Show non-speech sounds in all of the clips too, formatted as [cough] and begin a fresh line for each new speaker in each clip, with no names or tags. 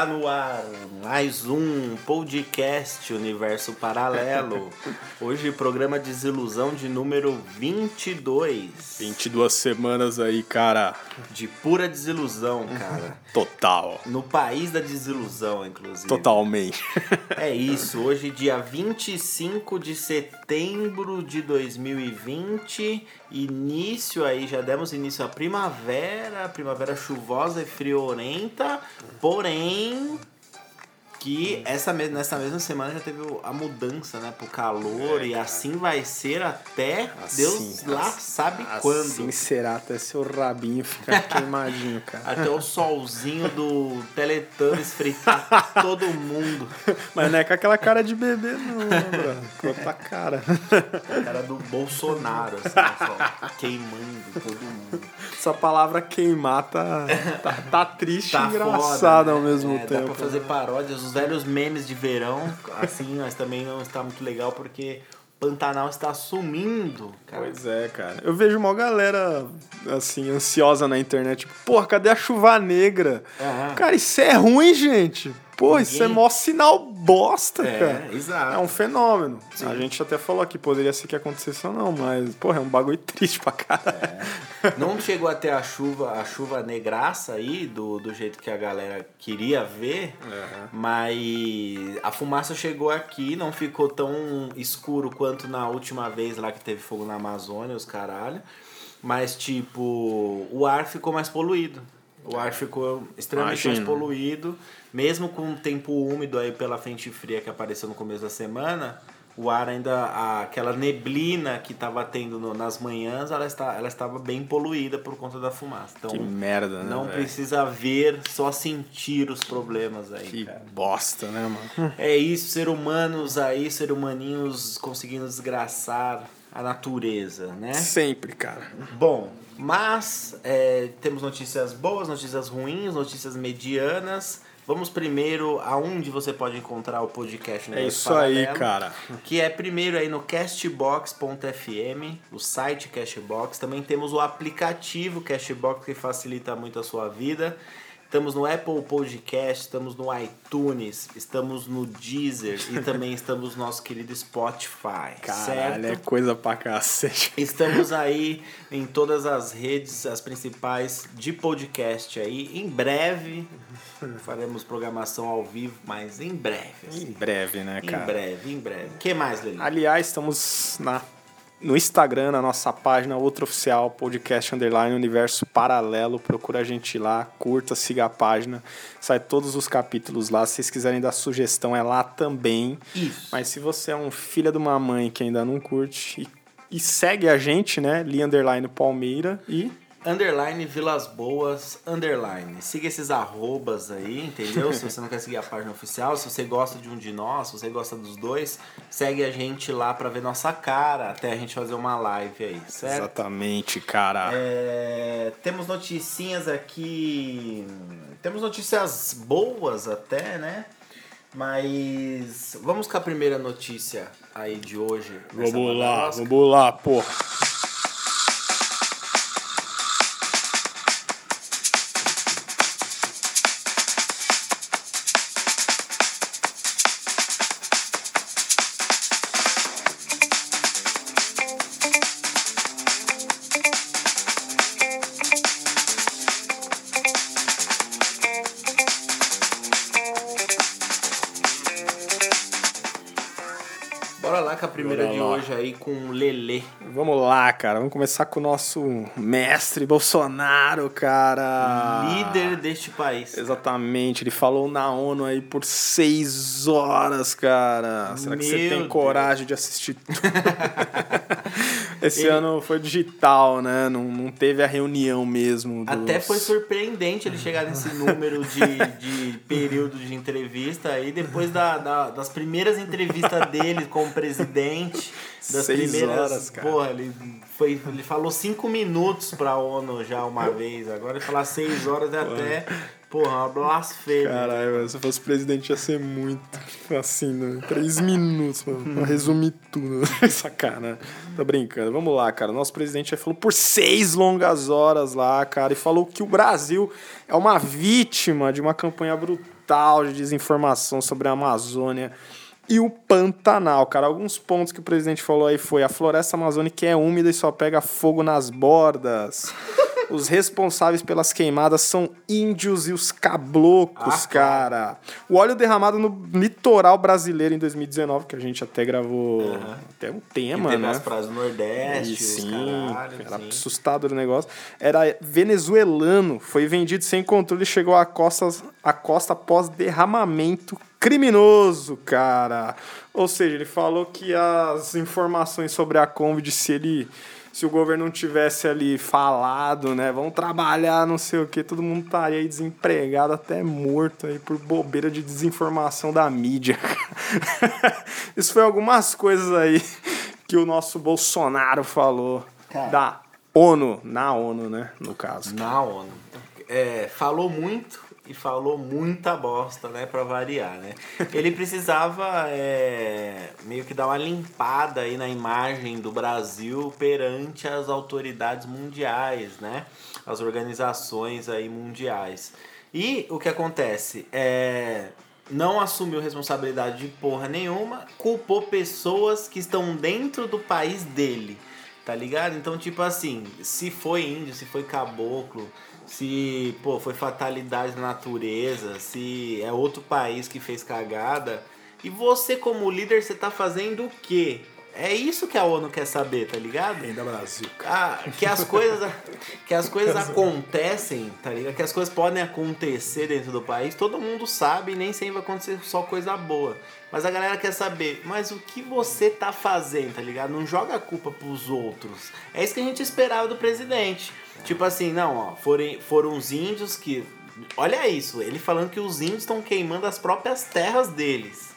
Está no ar mais um podcast Universo Paralelo. Hoje, programa Desilusão de número 22.
22 semanas aí, cara.
De pura desilusão, cara.
Total.
No país da desilusão, inclusive.
Totalmente.
É isso. Hoje, dia 25 de setembro de 2020. Início aí, já demos início à primavera. Primavera chuvosa e friorenta. Porém, que essa nessa mesma semana já teve a mudança, né, pro calor
É,
e assim vai ser até
Assim,
Deus lá
assim,
sabe
Assim
quando. [laughs]
será até seu rabinho ficar queimadinho, cara.
Até o solzinho do Teletubbies fritar [laughs] todo mundo.
Mas não é com aquela cara de bebê, não, bro. Com outra cara.
A cara do Bolsonaro, assim, só queimando todo mundo.
Essa palavra queimar tá, tá, tá triste
Tá
e engraçada
foda,
ao
né?
mesmo
É,
tempo.
Dá pra fazer paródias, os velhos memes de verão, assim, mas também não está muito legal porque Pantanal está sumindo, cara.
Pois é, cara. Eu vejo uma galera, assim, ansiosa na internet. Tipo, porra, cadê a chuva negra?
Aham.
Cara, isso é ruim, gente. Pô, isso é
Ninguém-
mó sinal bosta,
É,
cara.
exato.
É um fenômeno.
Sim.
A gente até falou aqui, poderia ser que acontecesse ou não, mas, porra, é um bagulho triste pra caralho.
Não chegou até a chuva, a chuva negraça aí, do, do jeito que a galera queria ver, mas a fumaça chegou aqui, não ficou tão escuro quanto na última vez lá que teve fogo na Amazônia, os caralho. Mas, tipo, o ar ficou mais poluído. O ar ficou extremamente mais
Imagino.
poluído, mesmo com o tempo úmido aí pela frente fria que apareceu no começo da semana. O ar ainda, aquela neblina que estava tendo no- nas manhãs, ela, está, ela estava bem poluída por conta da fumaça. Então,
Que merda, né?
não
velho?
precisa ver, só sentir os problemas aí,
Que
cara.
bosta, né, mano? [laughs]
É isso, ser humanos aí, ser humaninhos conseguindo desgraçar a natureza, né?
Sempre, cara.
Bom, mas é, temos notícias boas, notícias ruins, notícias medianas. Vamos primeiro aonde você pode encontrar o podcast
É
Universo
isso aí, cara.
Que é primeiro aí no castbox.fm, o site Castbox. Também temos o aplicativo Castbox que facilita muito a sua vida. Estamos no Apple Podcast, estamos no iTunes, estamos no Deezer e [laughs] também estamos no nosso querido Spotify.
Caralho,
certo?
é coisa pra cacete.
Estamos [laughs] aí em todas as redes, as principais de podcast aí. Em breve faremos programação ao vivo, mas em breve.
Em
assim.
breve, né,
Em
cara?
breve, em breve. O que mais, Lili?
Aliás, estamos na, no Instagram, na nossa página Outro Oficial, podcast underline Universo Paralelo. Procura a gente lá, curta, siga a página. Sai todos os capítulos lá. Se vocês quiserem dar sugestão, é lá também.
Isso.
Mas se você é um filho de uma mãe que ainda não curte e, e segue a gente, né? Li underline Palmeira e
Underline Vilas Boas, underline. Siga esses arrobas aí, entendeu? se você não quer seguir a página oficial, se você gosta de um de nós, se você gosta dos dois, segue a gente lá pra ver nossa cara, até a gente fazer uma live aí, certo?
exatamente, cara.
É, temos noticinhas aqui. Temos notícias boas até, né? Mas vamos com a primeira notícia aí de hoje.
Vamos lá, vamos lá, porra.
Aí com o Lelê.
Vamos lá, cara. Vamos começar com o nosso mestre Bolsonaro, cara.
Líder deste país.
Exatamente, ele falou na ONU aí por seis horas, cara. Será que você
Meu
tem
Deus.
coragem de assistir tudo? [laughs] Esse [laughs]
Ele-
ano foi digital, né? Não, não teve a reunião mesmo. dos-
Até foi surpreendente ele chegar nesse [laughs] número de, de período de entrevista aí, depois da, da- das primeiras entrevistas dele como presidente, das
Seis
primeiras.
horas, cara.
Porra, ele, foi, ele falou cinco minutos pra ONU já uma vez, agora ele falar seis horas é até. Porra, uma blasfêmia.
Caralho, velho, se eu fosse presidente ia ser muito assim, né? Três minutos mano, pra resumir tudo. [laughs] Sacana. Tô brincando. Vamos lá, cara. Nosso presidente aí falou por seis longas horas lá, cara, e falou que o Brasil é uma vítima de uma campanha brutal de desinformação sobre a Amazônia e o Pantanal, cara. Alguns pontos que o presidente falou aí foi a floresta amazônica é úmida e só pega fogo nas bordas. Os responsáveis pelas queimadas são índios e os cablocos, ah, cara. O óleo derramado no litoral brasileiro em 2019, que a gente até gravou uhum. até um tema, né?
As praias do Nordeste,
sim, caralho, era sim. assustador o negócio. Era venezuelano, foi vendido sem controle e chegou à costa, à costa após derramamento criminoso, cara. Ou seja, ele falou que as informações sobre a Covid, se ele se o governo não tivesse ali falado, né, vão trabalhar, não sei o que, todo mundo estaria aí desempregado, até morto aí por bobeira de desinformação da mídia. [laughs] Isso foi algumas coisas aí que o nosso Bolsonaro falou Cara. da ONU, na ONU, né, no caso.
Na ONU. É, falou muito, e falou muita bosta, né, para variar, né? Ele precisava é, meio que dar uma limpada aí na imagem do Brasil perante as autoridades mundiais, né? As organizações aí mundiais. E o que acontece é não assumiu responsabilidade de porra nenhuma, culpou pessoas que estão dentro do país dele, tá ligado? Então, tipo assim, se foi índio, se foi caboclo, se pô, foi fatalidade da natureza, se é outro país que fez cagada. E você, como líder, você tá fazendo o quê? É isso que a ONU quer saber, tá ligado?
Ainda Brasil.
Ah, que as coisas, que as coisas [laughs] acontecem, tá ligado? Que as coisas podem acontecer dentro do país, todo mundo sabe e nem sempre vai acontecer só coisa boa. Mas a galera quer saber, mas o que você tá fazendo, tá ligado? Não joga a culpa pros outros. É isso que a gente esperava do presidente. Tipo assim, não, ó, foram, foram os índios que. Olha isso, ele falando que os índios estão queimando as próprias terras deles.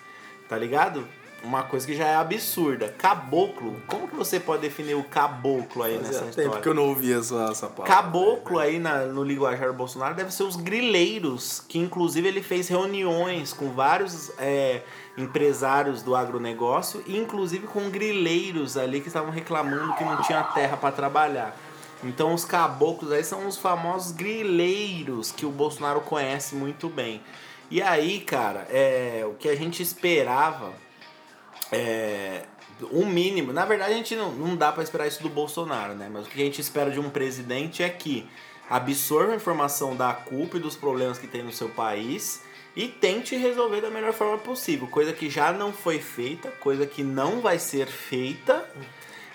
Tá ligado? Uma coisa que já é absurda. Caboclo. Como que você pode definir o caboclo aí Fazia nessa
tempo que eu não ouvia essa, essa
palavra. Caboclo aí na, no linguajar do Bolsonaro deve ser os grileiros, que inclusive ele fez reuniões com vários é, empresários do agronegócio, inclusive com grileiros ali que estavam reclamando que não tinha terra para trabalhar. Então os caboclos aí são os famosos grileiros que o Bolsonaro conhece muito bem. E aí, cara, é, o que a gente esperava é um mínimo. Na verdade, a gente não, não dá para esperar isso do Bolsonaro, né? Mas o que a gente espera de um presidente é que absorva a informação da culpa e dos problemas que tem no seu país e tente resolver da melhor forma possível. Coisa que já não foi feita, coisa que não vai ser feita.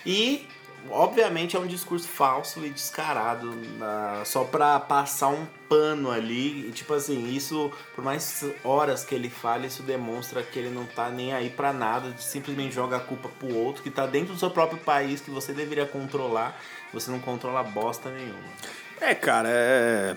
E obviamente é um discurso falso e descarado, uh, só pra passar um pano ali. E, tipo assim, isso, por mais horas que ele fale, isso demonstra que ele não tá nem aí pra nada, simplesmente joga a culpa pro outro que tá dentro do seu próprio país, que você deveria controlar, você não controla bosta nenhuma.
É, cara, é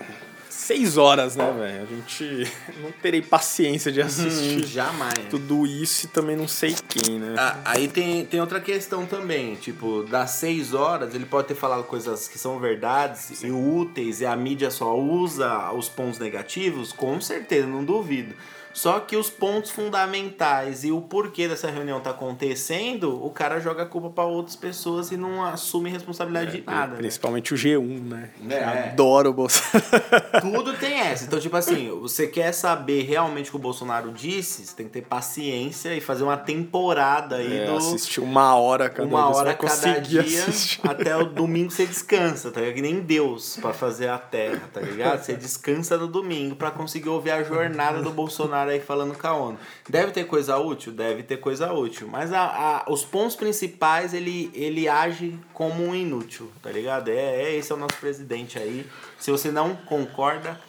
seis horas, né, velho? A gente [laughs] não terei paciência de assistir. Hum,
jamais.
Tudo isso e também não sei quem, né?
Ah, aí tem, tem outra questão também. Tipo, das seis horas, ele pode ter falado coisas que são verdades Sim. e úteis e a mídia só usa os pontos negativos, com certeza, não duvido. Só que os pontos fundamentais e o porquê dessa reunião tá acontecendo, o cara joga a culpa para outras pessoas e não assume responsabilidade é, de nada. Né?
Principalmente né? o G1, né? É. Adoro o Bolsonaro. [laughs]
Tudo tem essa. Então, tipo assim, você quer saber realmente o que o Bolsonaro disse, você tem que ter paciência e fazer uma temporada aí
é, do. Assistir uma hora cada
Uma hora cada dia assistir. [laughs] até o domingo você descansa, tá ligado? Que nem Deus para fazer a terra, tá ligado? Você descansa no domingo para conseguir ouvir a jornada do Bolsonaro aí falando com a ONU. Deve ter coisa útil? Deve ter coisa útil. Mas a, a, os pontos principais ele, ele age como um inútil, tá ligado? É, é esse é o nosso presidente aí. Se você não concorda,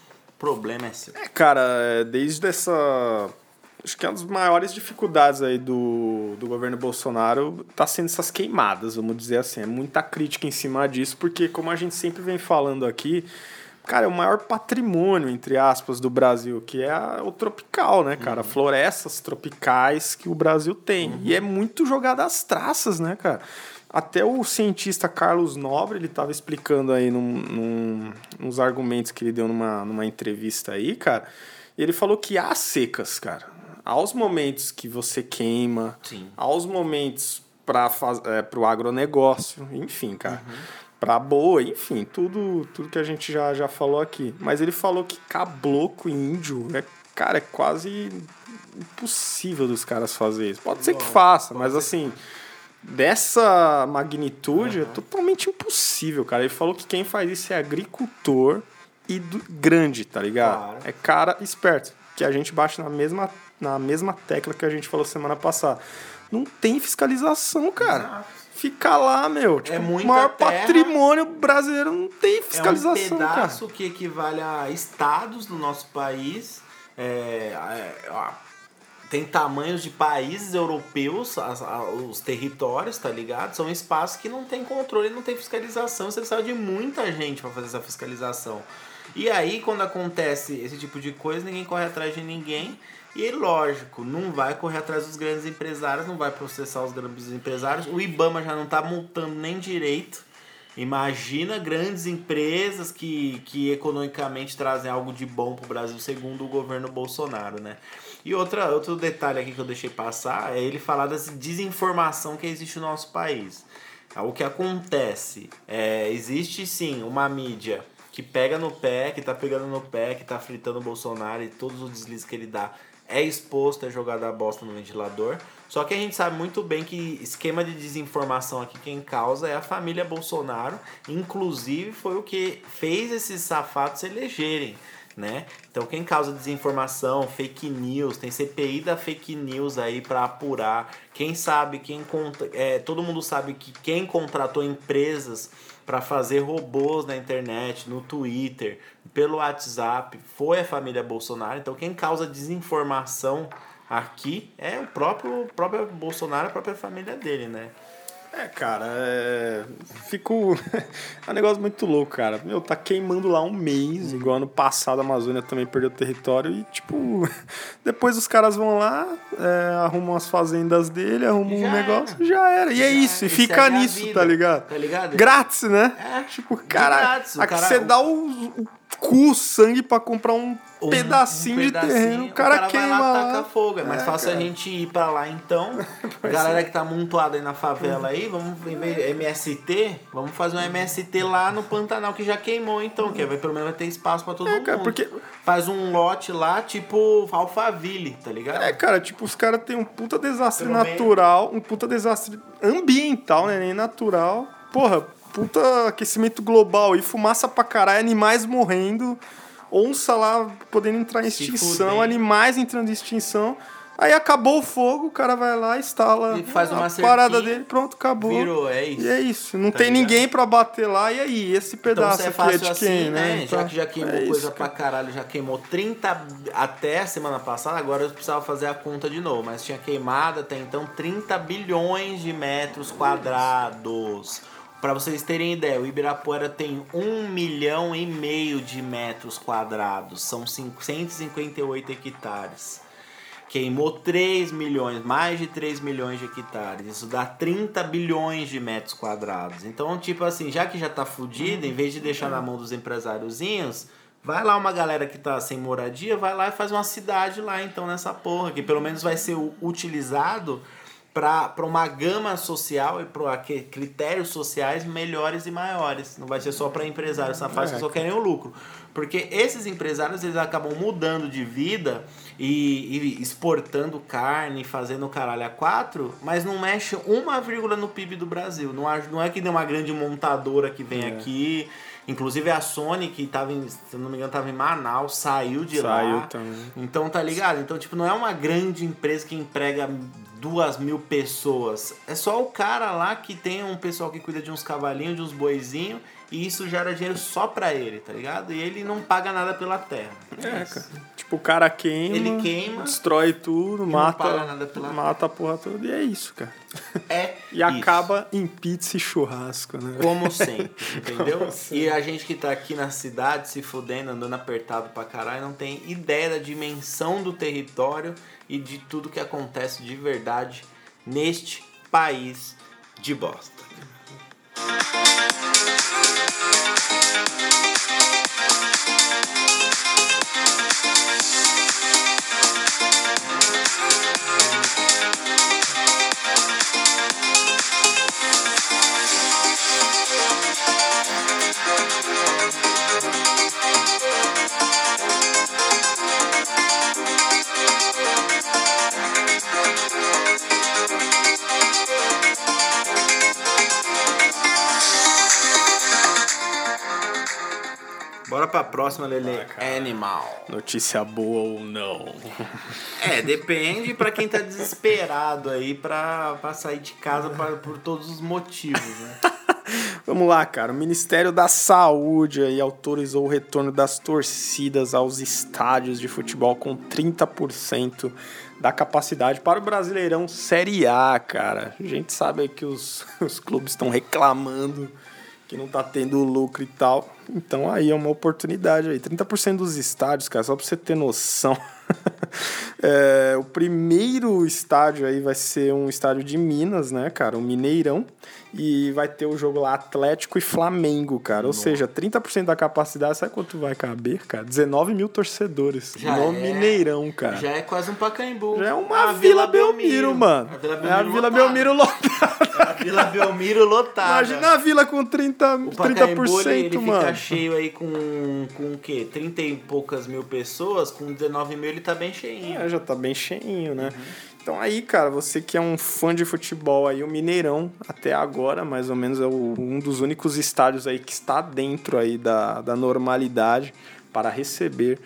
problema é seu.
É, cara, é, desde essa. Acho que é uma das maiores dificuldades aí do, do governo Bolsonaro tá sendo essas queimadas, vamos dizer assim. É muita crítica em cima disso, porque como a gente sempre vem falando aqui, cara, é o maior patrimônio, entre aspas, do Brasil, que é a, o tropical, né, cara? Uhum. Florestas tropicais que o Brasil tem. Uhum. E é muito jogado às traças, né, cara? Até o cientista Carlos Nobre, ele estava explicando aí num, num, uns argumentos que ele deu numa, numa entrevista aí, cara. E ele falou que há secas, cara. Aos momentos que você queima,
Sim.
aos momentos para é, o agronegócio, enfim, cara. Uhum pra boa, enfim, tudo, tudo que a gente já, já falou aqui. Mas ele falou que cabloco índio é cara, é quase impossível dos caras fazer isso. Pode ser que faça, mas assim, dessa magnitude uhum. é totalmente impossível, cara. Ele falou que quem faz isso é agricultor e do, grande, tá ligado? Claro. É cara esperto. Que a gente bate na mesma, na mesma tecla que a gente falou semana passada. Não tem fiscalização, cara. Exato. Ficar lá, meu. Tipo, é o maior terra, patrimônio brasileiro não tem fiscalização.
É um
pedaço
cara. que equivale a estados do nosso país. É, é, tem tamanhos de países europeus, as, os territórios, tá ligado? São espaços que não tem controle, não tem fiscalização. Você precisa de muita gente para fazer essa fiscalização. E aí, quando acontece esse tipo de coisa, ninguém corre atrás de ninguém. E lógico, não vai correr atrás dos grandes empresários, não vai processar os grandes empresários. O Ibama já não tá multando nem direito. Imagina grandes empresas que, que economicamente trazem algo de bom para o Brasil, segundo o governo Bolsonaro, né? E outra, outro detalhe aqui que eu deixei passar é ele falar dessa desinformação que existe no nosso país. O que acontece? É, existe sim uma mídia que pega no pé, que tá pegando no pé, que tá fritando o Bolsonaro e todos os deslizes que ele dá é exposto, é a bosta no ventilador. Só que a gente sabe muito bem que esquema de desinformação aqui quem causa é a família Bolsonaro. Inclusive foi o que fez esses safados se elegerem. Né? Então quem causa desinformação, fake news, tem CPI da fake news aí para apurar. Quem sabe, quem conta, é, todo mundo sabe que quem contratou empresas para fazer robôs na internet, no Twitter, pelo WhatsApp, foi a família Bolsonaro. Então quem causa desinformação aqui é o próprio, próprio Bolsonaro, a própria família dele, né?
É, cara, é... fico. [laughs] é um negócio muito louco, cara. Meu, tá queimando lá um mês, uhum. igual ano passado a Amazônia também perdeu território e, tipo, [laughs] depois os caras vão lá, é, arrumam as fazendas dele, arrumam já um negócio, era. já era. E é isso, e fica nisso, tá ligado?
Tá ligado?
Grátis, né? É. Tipo, cara, grátis, cara... você dá o, o cu, o sangue pra comprar um um, pedacinho, um pedacinho de terreno, o cara, o cara queima vai lá,
taca fogo. É mais é, fácil cara. a gente ir pra lá então. [laughs] Galera é. que tá amontoada aí na favela aí, vamos MST, vamos fazer um MST lá no Pantanal que já queimou então, que vai pelo menos vai ter espaço pra todo é, mundo.
Cara, porque
faz um lote lá, tipo Alphaville, tá ligado?
É, cara, tipo, os caras têm um puta desastre pelo natural, meio... um puta desastre ambiental, né, nem natural. Porra, puta aquecimento global e fumaça pra caralho, animais morrendo onça lá podendo entrar em extinção, animais entrando em extinção. Aí acabou o fogo, o cara vai lá, instala
e faz uma
a parada dele, pronto, acabou.
Virou, é isso.
E é isso. Não tá tem ligado? ninguém pra bater lá, e aí? Esse então, pedaço então, é aqui é de
assim,
quem,
né? né? Já que já queimou é coisa isso, pra caralho, já queimou 30 até a semana passada, agora eu precisava fazer a conta de novo. Mas tinha queimado até então 30 bilhões de metros quadrados. Para vocês terem ideia, o Ibirapuera tem um milhão e meio de metros quadrados, são 158 hectares. Queimou 3 milhões, mais de 3 milhões de hectares. Isso dá 30 bilhões de metros quadrados. Então, tipo assim, já que já tá fudido, em vez de deixar na mão dos empresáriozinhos, vai lá uma galera que tá sem moradia, vai lá e faz uma cidade lá então nessa porra, que pelo menos vai ser utilizado para uma gama social e para critérios sociais melhores e maiores. Não vai ser só para empresários safados é. que só querem o lucro. Porque esses empresários eles acabam mudando de vida e, e exportando carne, fazendo caralho a quatro, mas não mexe uma vírgula no PIB do Brasil. Não, não é que nem uma grande montadora que vem é. aqui. Inclusive a Sony, que tava em, se não me engano, tava em Manaus, saiu de
saiu
lá.
Também.
Então tá ligado? Então, tipo, não é uma grande empresa que emprega duas mil pessoas. É só o cara lá que tem um pessoal que cuida de uns cavalinhos, de uns boizinhos, e isso gera dinheiro só pra ele, tá ligado? E ele não paga nada pela terra.
É, cara. Tipo, o cara queima,
ele queima,
destrói tudo, mata, mata a porra toda, e é isso, cara.
É. [laughs]
e isso. acaba em pizza e churrasco, né?
Como sempre, [laughs] entendeu? E a gente que tá aqui na cidade se fudendo, andando apertado pra caralho, não tem ideia da dimensão do território e de tudo que acontece de verdade neste país de bosta. Pra próxima, Lele. Animal.
Notícia boa ou não? [laughs]
É, depende pra quem tá desesperado aí pra, pra sair de casa pra, por todos os motivos, né? [laughs]
Vamos lá, cara. O Ministério da Saúde aí autorizou o retorno das torcidas aos estádios de futebol com 30% da capacidade para o Brasileirão Série A, cara. A gente sabe que os, [laughs] os clubes estão reclamando que não tá tendo lucro e tal. Então aí é uma oportunidade aí. 30% dos estádios, cara, só pra você ter noção. [laughs] é, o primeiro estádio aí vai ser um estádio de Minas, né, cara? O Mineirão. E vai ter o jogo lá Atlético e Flamengo, cara. Ou seja, 30% da capacidade, sabe quanto vai caber, cara? 19 mil torcedores
Já
no
é-
Mineirão, cara.
Já é quase um Pacaembu.
Já é uma
A
Vila Belmiro, mano.
A Vila
é a
Belmiro
Vila
lotada.
Belmiro lotada.
A Vila Belmiro lotada.
Imagina a vila com 30,
O Pacaembu,
30%
ele, ele
mano.
fica cheio aí com, com o quê? 30 e poucas mil pessoas, com 19 mil ele tá bem cheinho.
É, já tá bem cheinho, né? Então aí, cara, você que é um fã de futebol aí, o Mineirão, até agora, mais ou menos, é o- um dos únicos estádios aí que está dentro aí da, da normalidade para receber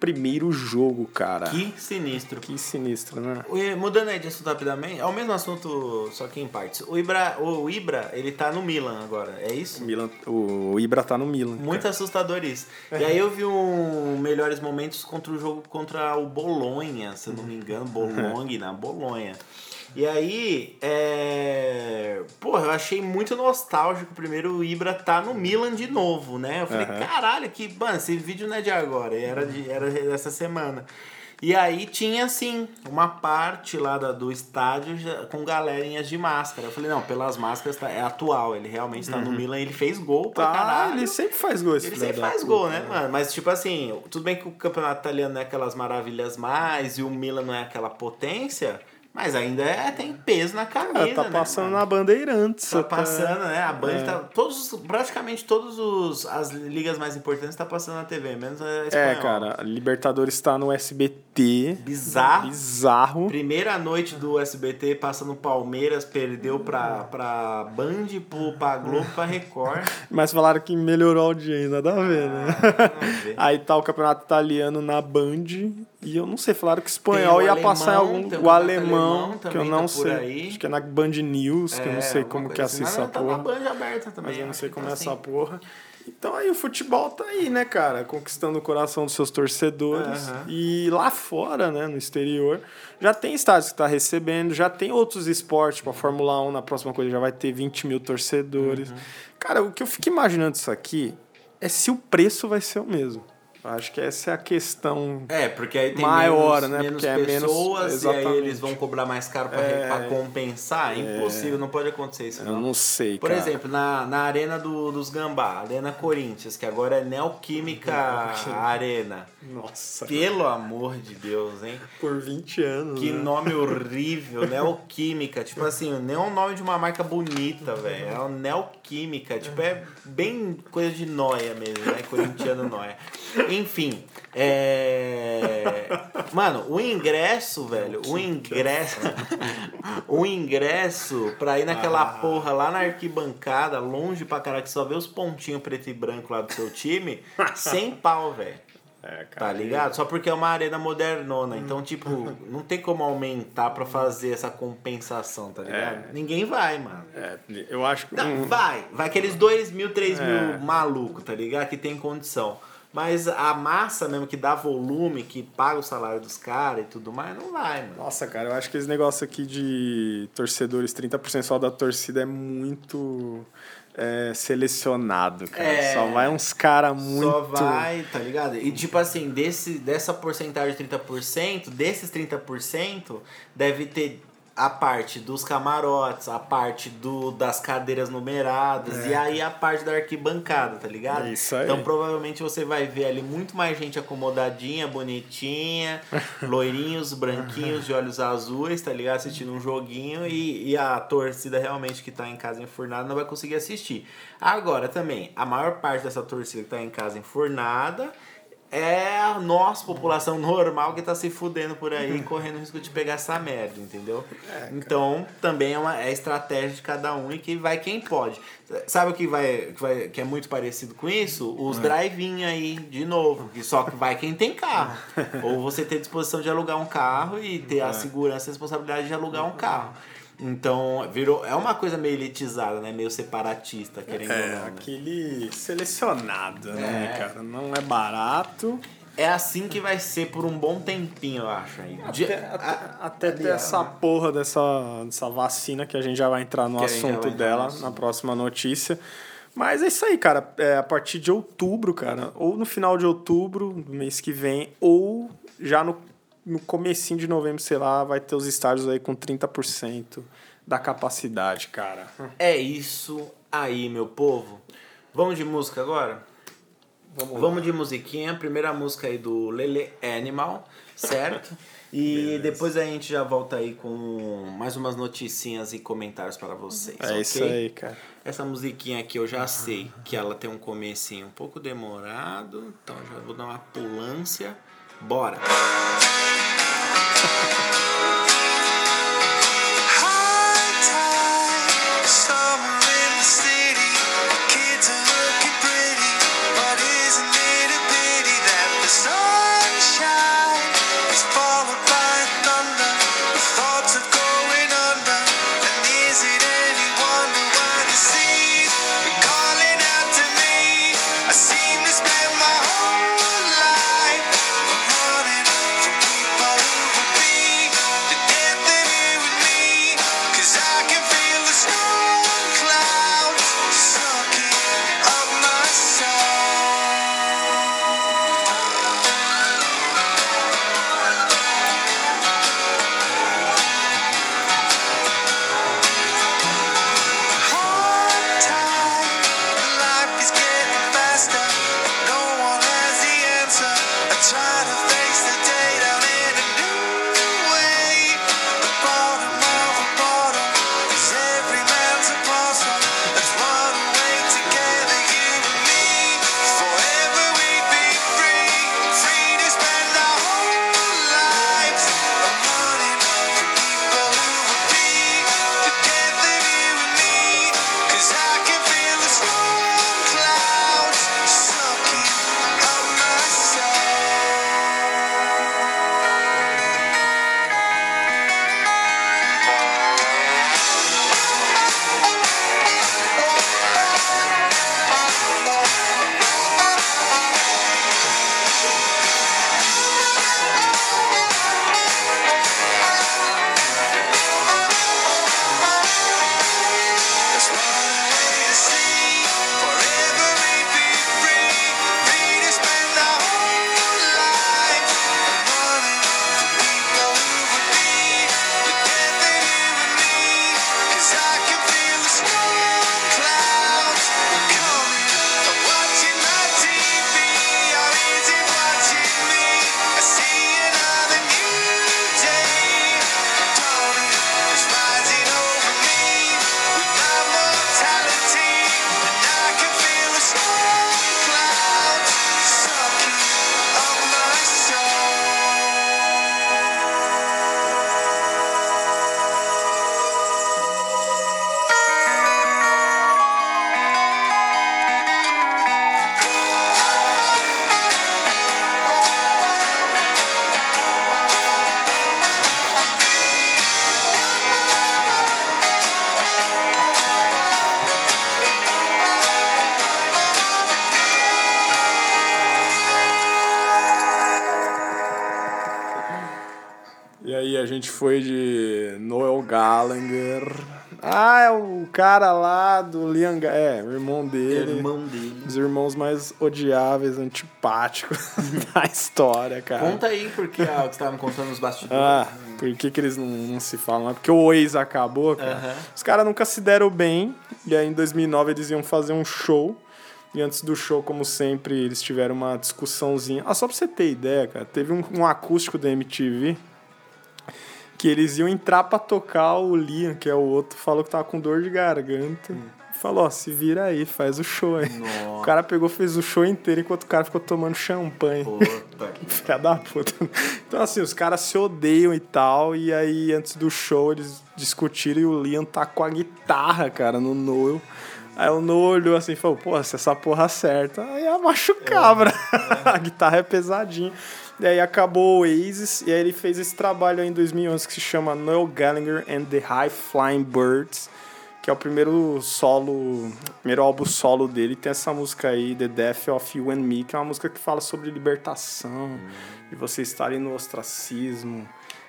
primeiro jogo, cara.
Que sinistro.
Que sinistro, né?
O- Mudando aí de assunto rapidamente, é o mesmo assunto, só que em partes. O Ibra, o Ibra ele tá no Milan agora, é
O,
isso?
Milan, o Ibra tá no Milan.
Muito assustador isso. E aí eu vi um melhores momentos contra o jogo contra o Bolonha, se eu não me engano, Bologna, [laughs] Bolonha. E aí, é... Porra, eu achei muito nostálgico primeiro o Ibra tá no Milan de novo, né? Eu falei,
Aham.
caralho, que... Mano, esse vídeo não é de agora, era, de, era dessa semana. E aí tinha, assim, uma parte lá da- do estádio com galerinhas de máscara. Eu falei, não, pelas máscaras tá, é atual, ele realmente tá no Milan, ele fez gol pra
Tá,
caralho.
ele sempre faz gol esse
Ele sempre faz
puta,
gol, né, mano? Mas, tipo assim, tudo bem que o campeonato italiano não é aquelas maravilhas mais e o Milan não é aquela potência, mas ainda é, tem peso na camisa,
É, tá
né,
passando
mano?
na Bandeirantes.
Tá passando, né? A Band
É.
tá. Todos, os- praticamente todas as ligas mais importantes tá passando na TV, menos a
É,
espanhola.
cara, a Libertadores tá no SBT.
Bizarro.
Bizarro.
Primeira noite do SBT passa no Palmeiras, perdeu pra, pra Band, pro, pra Globo, pra Record. [laughs]
Mas falaram que melhorou a audiência, nada a ver, né?
Vamos ver. [laughs]
Aí tá o campeonato italiano na Band. E eu não sei, falaram que espanhol ia passar em algum.
o
alemão,
alemão
que eu
também
não
tá
sei.
aí.
Acho que é na Band News, que eu não sei
É,
como
alguma
que
coisa assim.
assiste essa
Mas tá
porra.
Band aberta também.
Mas eu não sei como
tá
é essa
assim.
porra. Então aí o futebol tá aí, né, cara? Conquistando o coração dos seus torcedores. E lá fora, né, no exterior, já tem estádios que tá recebendo, já tem outros esportes, tipo a Fórmula 1 na próxima coisa já vai ter 20 mil torcedores.
Uhum.
Cara, o que eu fico imaginando disso aqui é se o preço vai ser o mesmo. Acho que essa é a questão.
É, porque aí tem
Maior,
menos,
né?
menos
Porque é menos-
pessoas e aí eles vão cobrar mais caro pra,
É.
compensar. É impossível, não pode acontecer isso.
Eu
Não.
não sei,
Por
cara.
exemplo, na, na Arena do, dos Gambá, Arena Corinthians, que agora é Neoquímica Arena.
Nossa.
Pelo amor de Deus, hein?
Por 20 anos.
Que
né?
nome [laughs] horrível, Neoquímica. Tipo assim, nem é um nome de uma marca bonita, velho. É uma Neoquímica. Tipo, é bem coisa de noia mesmo, né? Corintiano noia. Enfim, é. Mano, o ingresso, velho, o ingresso. o ingresso pra ir naquela porra lá na arquibancada, longe pra caralho, que só vê os pontinhos preto e branco lá do seu time, sem pau, velho.
É,
Tá ligado? Só porque é uma arena modernona. Então, tipo, não tem como aumentar pra fazer essa compensação, tá ligado? Ninguém vai, mano.
É, eu acho que.
Não, vai. Vai aqueles 2 mil, 3
É.
mil maluco, tá ligado? Que tem condição. Mas a massa mesmo que dá volume, que paga o salário dos caras e tudo mais, não vai, mano.
Nossa, cara, eu acho que esse negócio aqui de torcedores, 30% só da torcida é muito é, selecionado, cara.
É.
Só vai uns caras muito.
Só vai, tá ligado? E tipo assim, desse, dessa porcentagem de 30%, desses 30%, deve ter a parte dos camarotes, a parte do, das cadeiras numeradas e aí a parte da arquibancada, tá ligado?
É isso aí.
Então provavelmente você vai ver ali muito mais gente acomodadinha, bonitinha, [laughs] loirinhos, branquinhos, de olhos azuis, tá ligado? Assistindo um joguinho e, e a torcida realmente que tá em casa enfurnada não vai conseguir assistir. Agora também, a maior parte dessa torcida que tá em casa enfurnada
é nós, população normal, que tá se fudendo por aí, [laughs] correndo risco de pegar essa merda, entendeu? É, então, também é uma é estratégia de cada um e que vai quem pode. Sabe o que vai, que, vai, que é muito parecido com isso? Os é. drive-in aí, de novo, que só que vai quem tem carro. [laughs] Ou você ter disposição de alugar um carro e ter a é. segurança e a responsabilidade de alugar um carro. Então, virou. É uma coisa meio elitizada, né? Meio separatista, querendo é, ou não. Né?
Aquele selecionado, né, é. né, cara? Não é barato.
É assim que vai ser por um bom tempinho, eu acho. Aí.
Até, De, até, a, até ter essa né? porra dessa, dessa vacina que a gente já vai entrar no que assunto dela no na próxima notícia. Mas é isso aí, cara. É a partir de outubro, cara. Ou no final de outubro, do mês que vem, ou já no no comecinho de novembro, sei lá, vai ter os estádios aí com 30% da capacidade, cara.
É isso aí, meu povo. Vamos de música agora? Vamos, Vamos de musiquinha. Primeira música aí do Lele Animal, certo? [laughs] E Beleza. depois a gente já volta aí com mais umas noticinhas e comentários para vocês.
É okay? isso aí, cara.
Essa musiquinha aqui eu já sei que ela tem um comecinho um pouco demorado, então já vou dar uma pulância. Bora! [laughs]
gente foi de Noel Gallagher. Ah, é o cara lá do Liam É, o irmão dele.
Irmão dele.
Os irmãos mais odiáveis, antipáticos [laughs] da história, cara.
Conta aí, porque ah, que estavam contando nos bastidores.
Ah, por que, que eles não, não se falam? É porque o ex acabou, cara. Os caras nunca se deram bem. E aí em 2009 eles iam fazer um show. E antes do show, como sempre, eles tiveram uma discussãozinha. Ah, só pra você ter ideia, cara, teve um, um acústico da MTV que eles iam entrar pra tocar, o Liam, que é o outro, falou que tava com dor de garganta.
Hum.
Falou, ó, se vira aí, faz o show aí.
Nossa.
O cara pegou, fez o show inteiro enquanto o cara ficou tomando champanhe.
Puta que... [laughs]
Filha da puta. Então, assim, os caras se odeiam e tal. E aí, antes do show, eles discutiram e o Liam tá com a guitarra, cara, no Noel. Aí o Noel olhou assim e falou, pô, se essa porra acerta, aí ia machucar, bra. [laughs] a guitarra é pesadinha. E aí acabou o Oasis, e aí ele fez esse trabalho aí em 2011 que se chama Noel Gallagher and the High Flying Birds, que é o primeiro solo, primeiro álbum solo dele. Tem essa música aí, The Death of You and Me, que é uma música que fala sobre libertação, de você estar no ostracismo,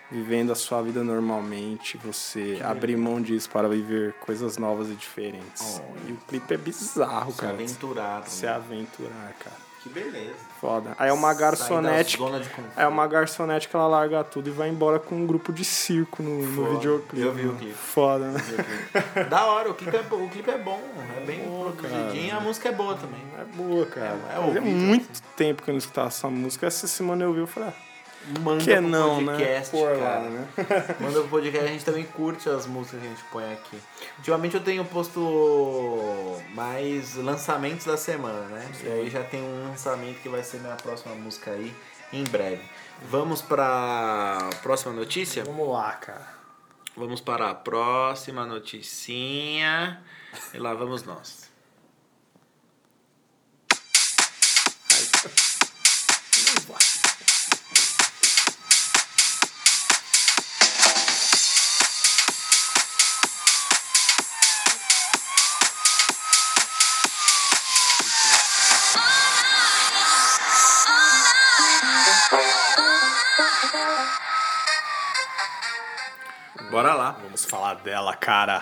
vivendo a sua vida normalmente, você abrir mão disso para viver coisas novas e diferentes. E o clipe é bizarro,
Se
cara.
aventurado.
Se
né?
aventurar, cara.
Que beleza.
Foda. Aí é uma garçonete. É uma garçonete que ela larga tudo e vai embora com um grupo de circo no, no videoclipe.
Eu vi o clipe.
Foda, né?
Da hora, o clipe é, o clipe é bom, é bem produzidinho,
cara.
a música é boa também.
É boa, cara.
É, é ouvido,
muito tempo que eu não escutava essa música. Essa semana eu vi e falei, ah,
Manda
que
pro
não, né?
podcast,
lá,
cara.
né? [laughs]
Manda pro podcast, a gente também curte as músicas que a gente põe aqui. Ultimamente eu tenho posto mais lançamentos da semana, né? E aí já tem um lançamento que vai ser minha próxima música aí em breve. Vamos pra próxima notícia?
Vamos lá, cara.
Vamos para a próxima noticinha. E lá vamos nós. Bora lá.
Vamos falar dela, cara.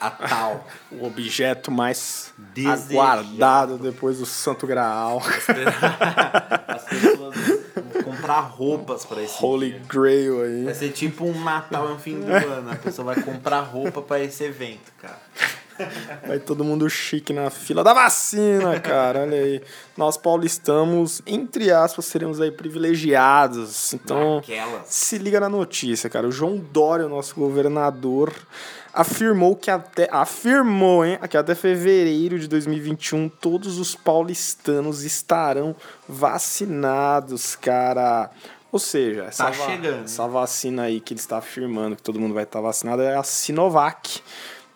A tal.
O objeto mais
Desejado.
aguardado depois do Santo Graal.
As pessoas [laughs] vão comprar roupas pra esse
Holy
dia.
Grail aí.
Vai ser tipo um Natal e um fim do ano. A pessoa vai comprar roupa pra esse evento, cara.
Vai todo mundo chique na fila da vacina, cara. Olha aí. Nós paulistanos, entre aspas, seremos aí privilegiados. Então,
Aquelas.
se liga na notícia, cara. O João Dória, o nosso governador, afirmou que até. Afirmou, hein? Que até fevereiro de 2021 todos os paulistanos estarão vacinados, cara. Ou seja, essa,
Tá
va-
chegando.
essa vacina aí que ele está afirmando que todo mundo vai estar vacinado é a Sinovac,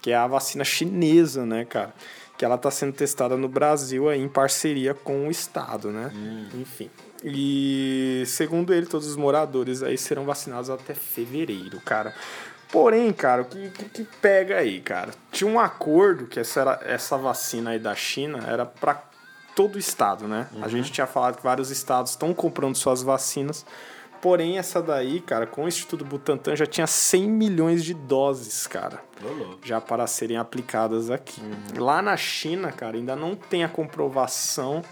que é a vacina chinesa, né, cara? Que ela está sendo testada no Brasil aí em parceria com o Estado, né? Enfim. E segundo ele, todos os moradores aí serão vacinados até fevereiro, cara. Porém, cara, o que, que, que pega aí, cara? Tinha um acordo que essa, era- essa vacina aí da China era para todo o estado, né? A gente tinha falado que vários estados estão comprando suas vacinas. Porém, essa daí, cara, com o Instituto Butantan já tinha 100 milhões de doses, cara. Já para serem aplicadas aqui. Lá na China, cara, ainda não tem a comprovação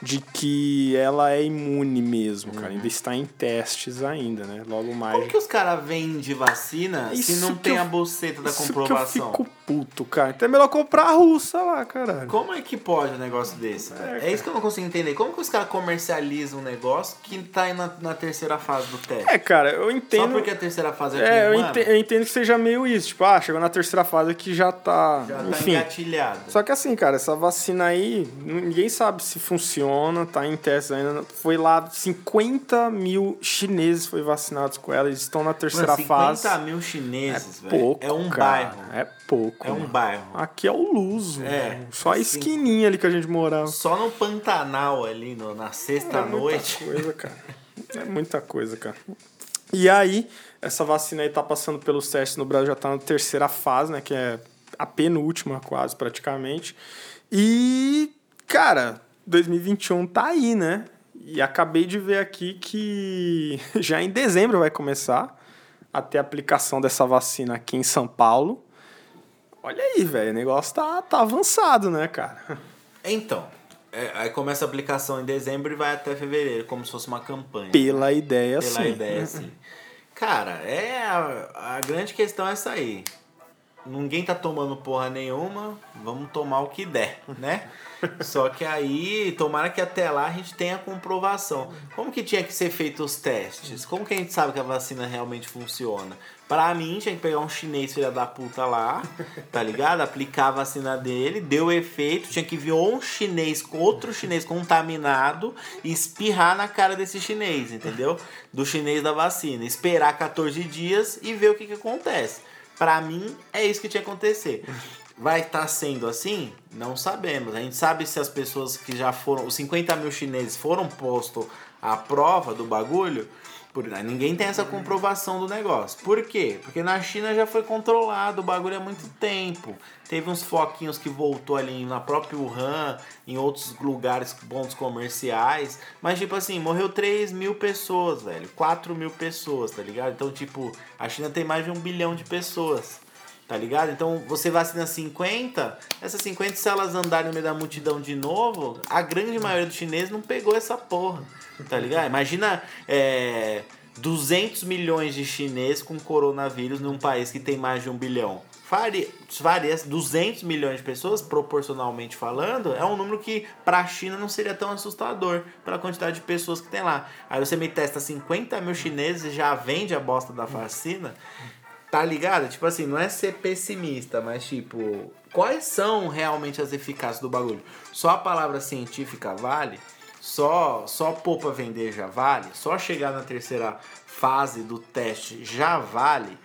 de que ela é imune mesmo, cara. Ainda está em testes ainda, né? Logo mais.
Como que os caras vendem vacina se
Isso
não
que
tem
eu-
a bolseta da
Isso
comprovação?
que eu fico puto, cara. Então é melhor comprar a russa lá, caralho.
Como é que pode um negócio desse, velho? É, isso que eu não consigo entender. Como que os caras comercializam um negócio que tá aí na, na terceira fase do teste?
É, cara, eu entendo.
Só porque a terceira fase é,
É, eu entendo, eu entendo que seja meio isso. Tipo, ah, chegou na terceira fase que já tá.
já tá
Enfim.
engatilhado.
Só que assim, cara, essa vacina aí, ninguém sabe se funciona, tá em testes ainda. Foi lá 50 mil chineses foi vacinados com ela, eles estão na terceira
Mano, 50
fase.
mil chineses,
É pouco,
É um
cara.
bairro.
É pouco.
É um
mano.
bairro.
Aqui é o Luso.
É,
mano. Só a esquininha ali que a gente morava.
Só no Pantanal ali, no- na
É
sexta-noite.
muita coisa, cara. É muita coisa, cara. E aí, essa vacina aí tá passando pelos testes no Brasil, já tá na terceira fase, né? Que é a penúltima, quase, praticamente. E, cara, 2021 tá aí, né? E acabei de ver aqui que [laughs] já em dezembro vai começar a ter aplicação dessa vacina aqui em São Paulo. Olha aí, velho, o negócio tá, tá avançado, né, cara? [laughs]
Então, é, aí começa a aplicação em dezembro e vai até fevereiro, como se fosse uma campanha.
Pela ideia,
Pela
sim.
ideia, assim. [laughs] Cara, é a, a grande questão é essa aí. ninguém tá tomando porra nenhuma, vamos tomar o que der, né? Só que aí, tomara que até lá a gente tenha comprovação. Como que tinha que ser feito os testes? Como que a gente sabe que a vacina realmente funciona? Pra mim, tinha que pegar um chinês filha da puta lá, tá ligado? Aplicar a vacina dele, deu efeito, tinha que vir um chinês, outro chinês contaminado e espirrar na cara desse chinês, entendeu? Do chinês da vacina. Esperar 14 dias e ver o que, que acontece. Pra mim, é isso que tinha que acontecer. Vai estar tá sendo assim? Não sabemos. A gente sabe se as pessoas que já foram, os 50 mil chineses foram postos à prova do bagulho. Por, ninguém tem essa comprovação do negócio. Por quê? Porque na China já foi controlado o bagulho há muito tempo. Teve uns foquinhos que voltou ali na própria Wuhan, em outros lugares, pontos comerciais. Mas, tipo assim, morreu 3 mil pessoas, velho. 4 mil pessoas, tá ligado? Então, tipo, a China tem mais de um bilhão de pessoas. Tá ligado? Então você vacina 50, essas 50, se elas andarem no meio da multidão de novo, a grande maioria dos chineses não pegou essa porra. Tá ligado? Imagina é, 200 milhões de chineses com coronavírus num país que tem mais de um bilhão. Faria, faria 200 milhões de pessoas, proporcionalmente falando, é um número que para a China não seria tão assustador pela quantidade de pessoas que tem lá. Aí você me testa 50 mil chineses e já vende a bosta da vacina. Tá ligado? Tipo assim, não é ser pessimista, mas tipo, quais são realmente as eficácias do bagulho? Só a palavra científica vale? Só só pôr pra vender já vale? Só chegar na terceira fase do teste já vale?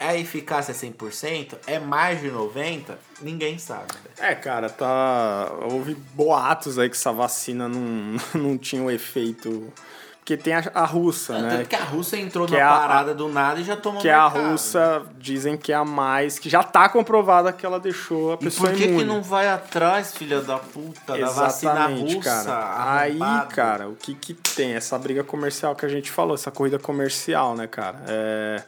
É eficácia 100%? É mais de 90%? Ninguém sabe.
É, cara, tá. Houve boatos aí que essa vacina não, [laughs] não tinha um efeito porque tem a, a russa, é, né?
Tanto que a russa entrou que na é parada a, do nada e já tomou
Que mercado. a russa, dizem que é a mais, que já tá comprovada que ela deixou a pessoa.
E por que, imune. que não vai atrás, filha da puta, Exatamente, da vacina russa?
Cara. Aí, cara, o que que tem? Essa briga comercial que a gente falou, essa corrida comercial, né, cara? É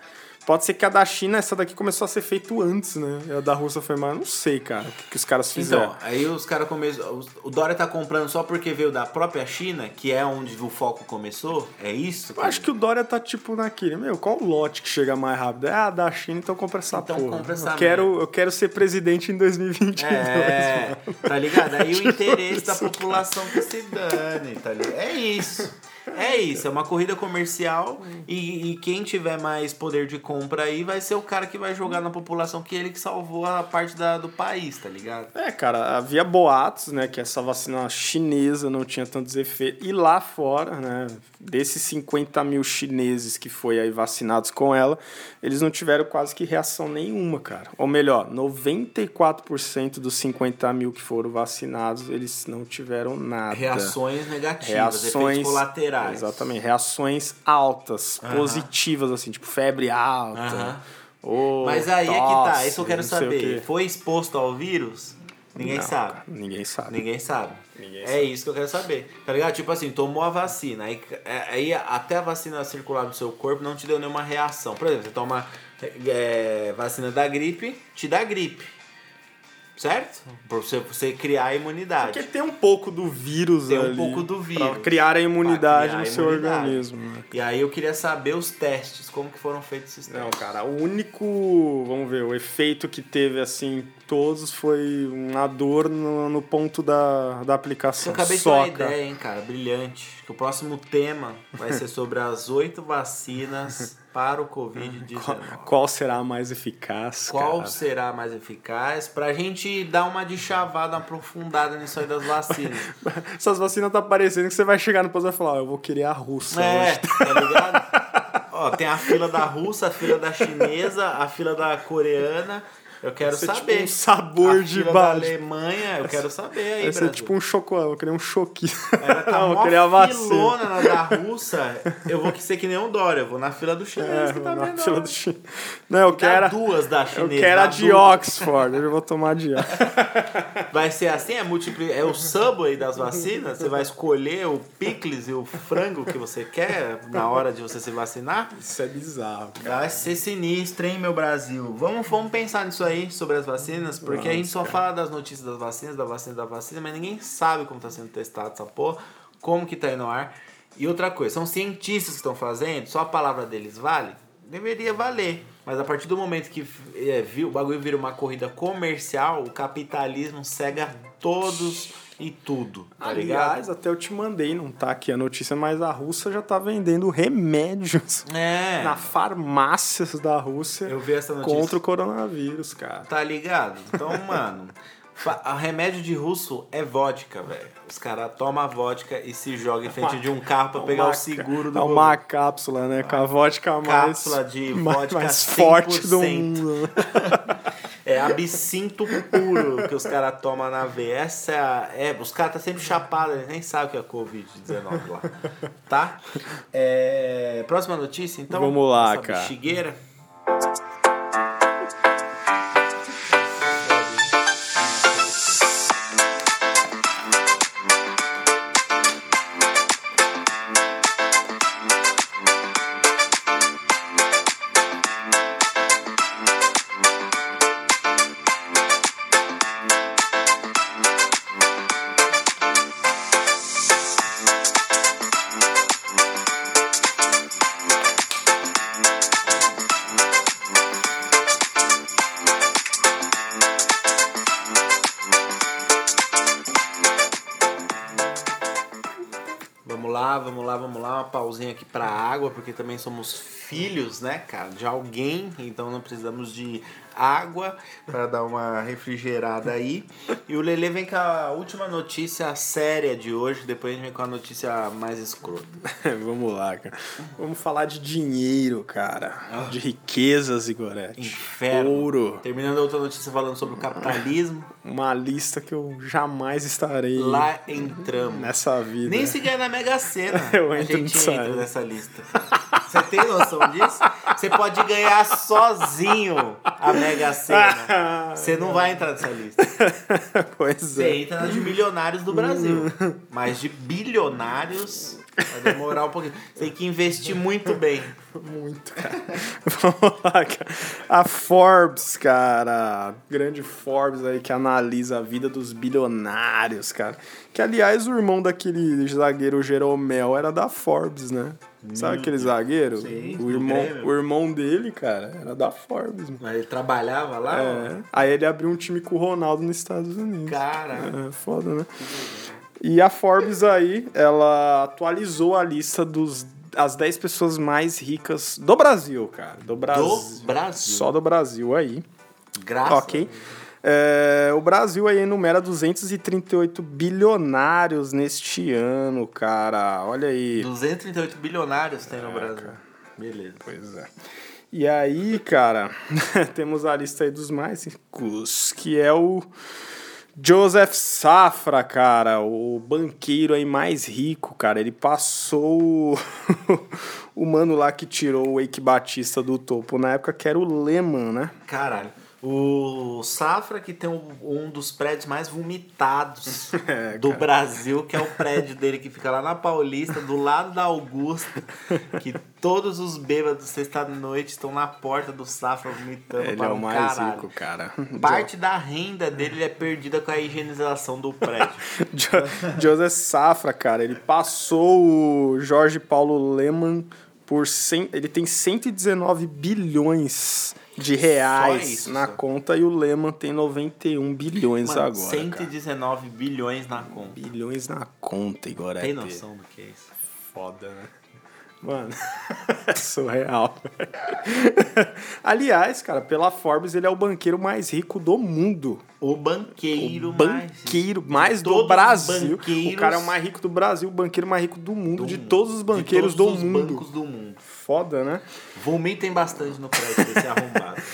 Pode ser que a da China, essa daqui começou a ser feito antes, né? E a da Rússia foi mais. Não sei, cara, o que, que os caras então, fizeram.
Então, aí os caras começam. O Dória tá comprando só porque veio da própria China, que é onde o foco começou? É isso?
Eu acho que o Dória tá tipo naquele. Meu, qual o lote que chega mais rápido? É a da China, então compra essa então, porra. Compra essa eu, quero, eu quero ser presidente em 2022. É,
mano. tá ligado? Aí o [laughs] interesse da população que se dane, tá ligado? É isso. É isso, é uma corrida comercial e, e, quem tiver mais poder de compra aí vai ser o cara que vai jogar na população que ele que salvou a parte da, do país, tá ligado?
É, cara, havia boatos, né, que essa vacina chinesa não tinha tantos efeitos. E lá fora, né, desses 50 mil chineses que foi aí vacinados com ela, eles não tiveram quase que reação nenhuma, cara. Ou melhor, 94% dos 50 mil que foram vacinados, eles não tiveram nada.
Reações negativas, Reações, efeitos colaterais
Exatamente. Reações altas, positivas, assim, tipo febre alta. Ou
Mas aí tosse, é que tá, isso eu quero saber. Foi exposto ao vírus? Ninguém não, sabe. Cara,
ninguém sabe.
Ninguém sabe. Ninguém é sabe. isso que eu quero saber. Tá ligado? Tipo assim, tomou a vacina, aí, é, aí até a vacina circular no seu corpo não te deu nenhuma reação. Por exemplo, você toma é, vacina da gripe, te dá gripe. Certo? Pra você, você criar a imunidade.
Porque tem um pouco do vírus
tem
ali.
Tem um pouco do vírus.
Pra criar a imunidade no seu imunidade. organismo. Né?
E aí eu queria saber os testes, como que foram feitos esses testes.
Não, cara, o único, vamos ver, o efeito que teve, assim, todos foi uma dor no, no ponto da, da aplicação.
Eu acabei de ter uma ideia, hein, cara, brilhante. Que o próximo tema vai ser sobre as oito vacinas para o Covid-19.
Qual, qual, será a mais eficaz?
Qual
cara?
será a mais eficaz? Pra gente dar uma de chavada aprofundada nisso aí das vacinas. [laughs]
Essas vacinas tá parecendo que você vai chegar no posto e vai falar: oh, eu vou querer a russa.
É, tá ligado? Ó, tem a fila da russa, a fila da chinesa, a fila da coreana. Eu quero Vai saber. Tipo
um sabor a de
da Alemanha, eu quero saber aí,
Vai ser Brasil. tipo um chocolate, eu queria um choquinho.
Ela tá [laughs] não, eu queria a vacina. na da russa, eu vou ser que nem um Dória, eu vou na fila do chinês, é, que tá na fila do chinês.
Não, eu quero
duas da chinesa.
Eu quero a de Oxford, eu vou tomar de [laughs]
Vai ser assim, é múltiplo, é o Subway das vacinas, você vai escolher o picles e o frango que você quer na hora de você se vacinar?
Isso é bizarro. Cara.
Vai ser sinistro, hein, meu Brasil. Vamos, vamos pensar nisso aí aí sobre as vacinas, porque Nossa, a gente só cara. fala das notícias das vacinas, da vacina, da vacina, mas ninguém sabe como está sendo testado essa porra, como que tá indo no ar. E outra coisa, são cientistas que estão fazendo, só a palavra deles vale? deveria valer. Mas a partir do momento que é, viu, o bagulho vira uma corrida comercial, o capitalismo cega todos e tudo, tá
Aliás,
ligado?
até eu te mandei, não tá aqui a notícia, mas a Rússia já tá vendendo remédios
É. [laughs]
na farmácias da Rússia
Eu vi essa notícia.
contra o coronavírus, cara.
Tá ligado? Então, mano, a remédio de russo é vodka, velho. Os caras tomam vodka e se jogam em frente de um carro pra pegar
Uma
o seguro do
É uma cápsula, né? Com a vodka mais,
Cápsula de vodka
mais forte do
100%.
mundo.
É absinto puro que os caras tomam na veia. Essa é, a, é os caras tá sempre chapados, eles nem sabem o que é Covid-19 lá. Tá? É, próxima notícia, então.
Vamos lá, cara.
Bexigueira. Porque também somos filhos, né, cara, de alguém. Então não precisamos de água para dar uma refrigerada aí. E o Lele vem com a última notícia séria de hoje. Depois a gente vem com a notícia mais escrota. [laughs]
Vamos lá, cara. Vamos falar de dinheiro, cara.
Ah.
De riquezas, Igorete.
Inferno.
Ouro.
Terminando a outra notícia falando sobre o capitalismo.
Uma lista que eu jamais estarei
Lá entramos.
nessa vida.
Nem se ganhar na Mega Sena, [laughs]
Eu
a
entro
gente
nisso
entra nessa lista. [laughs] Você tem noção disso? Você pode ganhar sozinho a Mega Sena. Você não vai entrar nessa lista. [laughs]
pois
Você
é.
entra na de milionários do Brasil. Mas de bilionários vai demorar um pouquinho. Tem que investir muito bem.
Muito, cara. [laughs] Vamos lá, cara. A Forbes, cara. Grande Forbes aí que analisa a vida dos bilionários, cara. Que, aliás, o irmão daquele zagueiro Jeromel era da Forbes, né? Sabe aquele zagueiro?
Sim,
o, irmão, o irmão dele, cara, era da Forbes, mano.
Mas ele trabalhava lá?
É. Aí ele abriu um time com o Ronaldo nos Estados Unidos.
Cara.
É, foda, né? E a Forbes aí, ela atualizou a lista dos as 10 pessoas mais ricas do Brasil, cara. Do Brasil.
Do Brasil.
Só do Brasil aí.
Graças
ok. É, o Brasil aí enumera 238 bilionários neste ano, cara. Olha aí.
238 bilionários tem no Brasil.
cara.
Beleza.
Pois é. E aí, cara, [laughs] temos a lista aí dos mais ricos, que é o Joseph Safra, cara, o banqueiro aí mais rico, cara. Ele passou o, [laughs] mano lá que tirou o Eike Batista do topo na época, que era o Lehman, né?
Caralho. O Safra, que tem um, um dos prédios mais vomitados [laughs]
É,
do
cara.
Brasil, que é o prédio dele que fica lá na Paulista, do lado da Augusta, que todos os bêbados sexta-noite estão na porta do Safra vomitando
Ele
para
é o
um
mais
caralho.
rico, cara.
Parte da renda dele é perdida com a higienização do prédio. [laughs]
Jo- Joseph Safra, cara, ele passou o Jorge Paulo Lehmann por 100, ele tem 119 bilhões de reais
isso,
na
só?
conta e o Lehmann tem 91 bilhões
Mano,
agora, cara.
119 bilhões na conta.
Bilhões na conta, Igor.
Tem noção do que é isso?
Foda, né? Mano, [laughs] surreal. Aliás, cara, pela Forbes, ele é o banqueiro mais rico do mundo.
O banqueiro,
O banqueiro mais do
Todos os
Brasil. O cara é o mais rico do Brasil, o banqueiro mais rico do mundo,
do
de
mundo.
todos os banqueiros
De todos
do
os
mundo.
bancos do mundo.
Foda, né?
Vomitem bastante no prédio desse arrombado. [laughs]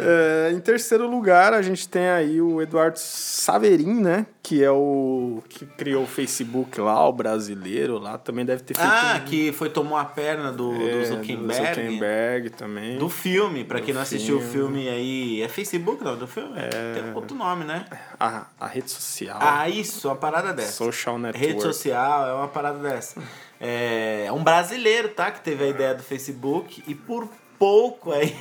É, em terceiro lugar, a gente tem aí o Eduardo Saverin, né? Que é o que criou o Facebook lá, o brasileiro lá. Também deve ter feito
Ah,
um-
que foi tomou a perna do, do
é,
Zuckerberg.
Zuckerberg também.
Do filme, pra quem
Do
não assistiu o
filme.
aí. É Facebook, não? Do filme? Tem outro nome, né?
a, a rede social.
Ah, isso, uma parada dessa.
Social Network.
Rede social, é uma parada dessa. É um brasileiro, tá? Que teve a ideia do Facebook e por pouco aí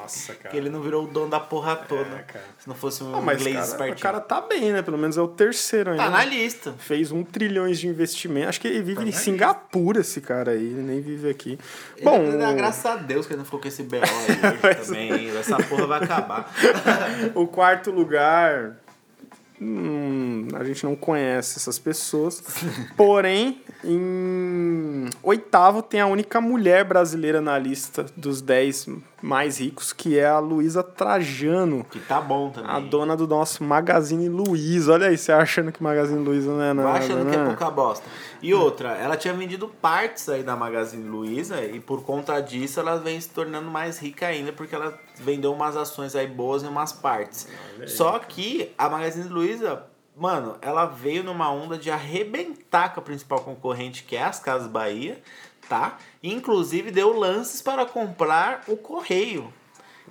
Nossa, [laughs] cara.
que ele não virou o dono da porra toda.
cara.
Se não fosse um
Ah, mas
inglês
cara, o cara tá bem, né? Pelo menos é o terceiro ainda.
Tá na lista.
Fez um trilhões de investimento. Acho que ele vive
Tá
em Singapura, esse cara aí. Ele nem vive aqui.
Bom,
Bom,
dá graças a Deus que ele não ficou com esse BO aí [laughs] hoje também. Essa porra vai acabar. [laughs]
o quarto lugar. Hum, a gente não conhece essas pessoas. Porém, em oitavo tem a única mulher brasileira na lista dos 10 mais ricos, que é a Luísa Trajano.
Que tá bom também.
A dona do nosso Magazine Luiza. Olha aí, você achando que Magazine Luiza não é nada,
Vai achando
né?
que é pouca bosta. E outra, ela tinha vendido partes aí da Magazine Luiza e por conta disso ela vem se tornando mais rica ainda porque ela vendeu umas ações aí boas e umas partes. Só que a Magazine Luiza, mano, ela veio numa onda de arrebentar com a principal concorrente que é as Casas Bahia, tá? Inclusive deu lances para comprar o Correio.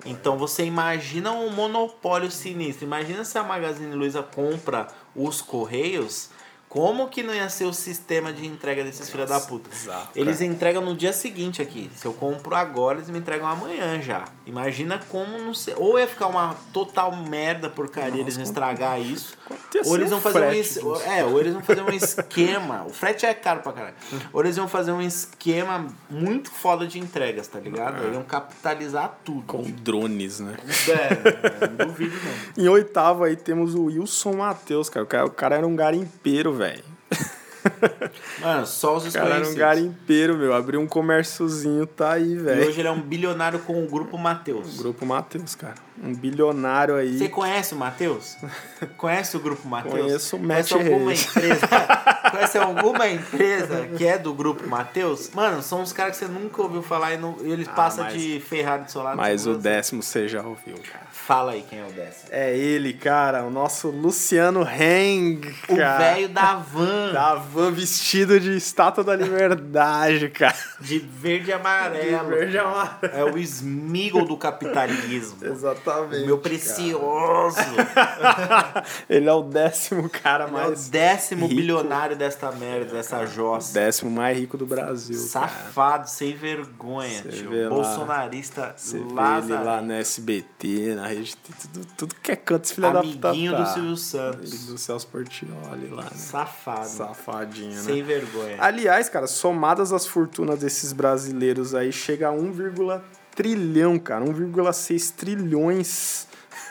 Então você imagina um monopólio sinistro. Imagina se a Magazine Luiza compra os Correios. Como que não ia ser o sistema de entrega desses filha da puta?
exato,
Eles entregam no dia seguinte aqui. Se eu compro agora, eles me entregam amanhã já. Imagina como não sei. Ou ia ficar uma total merda porcaria eles vão estragar isso. Ou eles vão fazer um es-? É, ou eles vão fazer um esquema. O frete é caro pra caralho. Ou eles vão fazer um esquema muito foda de entregas, tá ligado? Aí iam capitalizar tudo.
Com drones, né?
É, não duvido não. [laughs]
Em oitavo aí temos o Wilson Matheus, cara. O cara, o cara era um garimpeiro, velho. [laughs]
Mano, só os
cara era um garimpeiro, meu. Abriu um comérciozinho, tá aí,
E
velho.
hoje ele é um bilionário com o grupo Mateus.
Grupo Matheus, cara. Um bilionário aí.
Você conhece o Matheus? [laughs] Conhece o grupo Matheus?
Conheço o
Conhece
Matt
alguma empresa? [laughs] conhece alguma empresa que é do grupo Matheus? Mano, são uns caras que você nunca ouviu falar e, não, e eles passam
mas-
de Ferrari do lado.
Mas o décimo você já ouviu, cara.
Fala aí quem é o décimo.
É ele, cara. O nosso Luciano Heng,
O velho da van.
Da van vestido de estátua da liberdade, cara.
De verde e amarelo.
De verde e amarelo.
É o Smigol do capitalismo.
Exatamente.
O meu precioso. [laughs]
Ele é o décimo cara
É o
mais.
décimo
rico.
bilionário desta merda, dessa jossa.
Décimo mais rico do Brasil. cara.
Safado, sem vergonha,
Você
tio.
vê lá-
Bolsonarista Lázaro.
lá no SBT, na rede, tudo, tudo que é canto, esse filho da puta.
Amiguinho
tá.
do Silvio
Ele
Santos.
do Celso Portioli lá, né?
Safado.
Safadinho, né?
Sem vergonha.
Aliás, cara, somadas as fortunas desses brasileiros aí, chega a 1, trilhão, cara. 1,6 trilhões.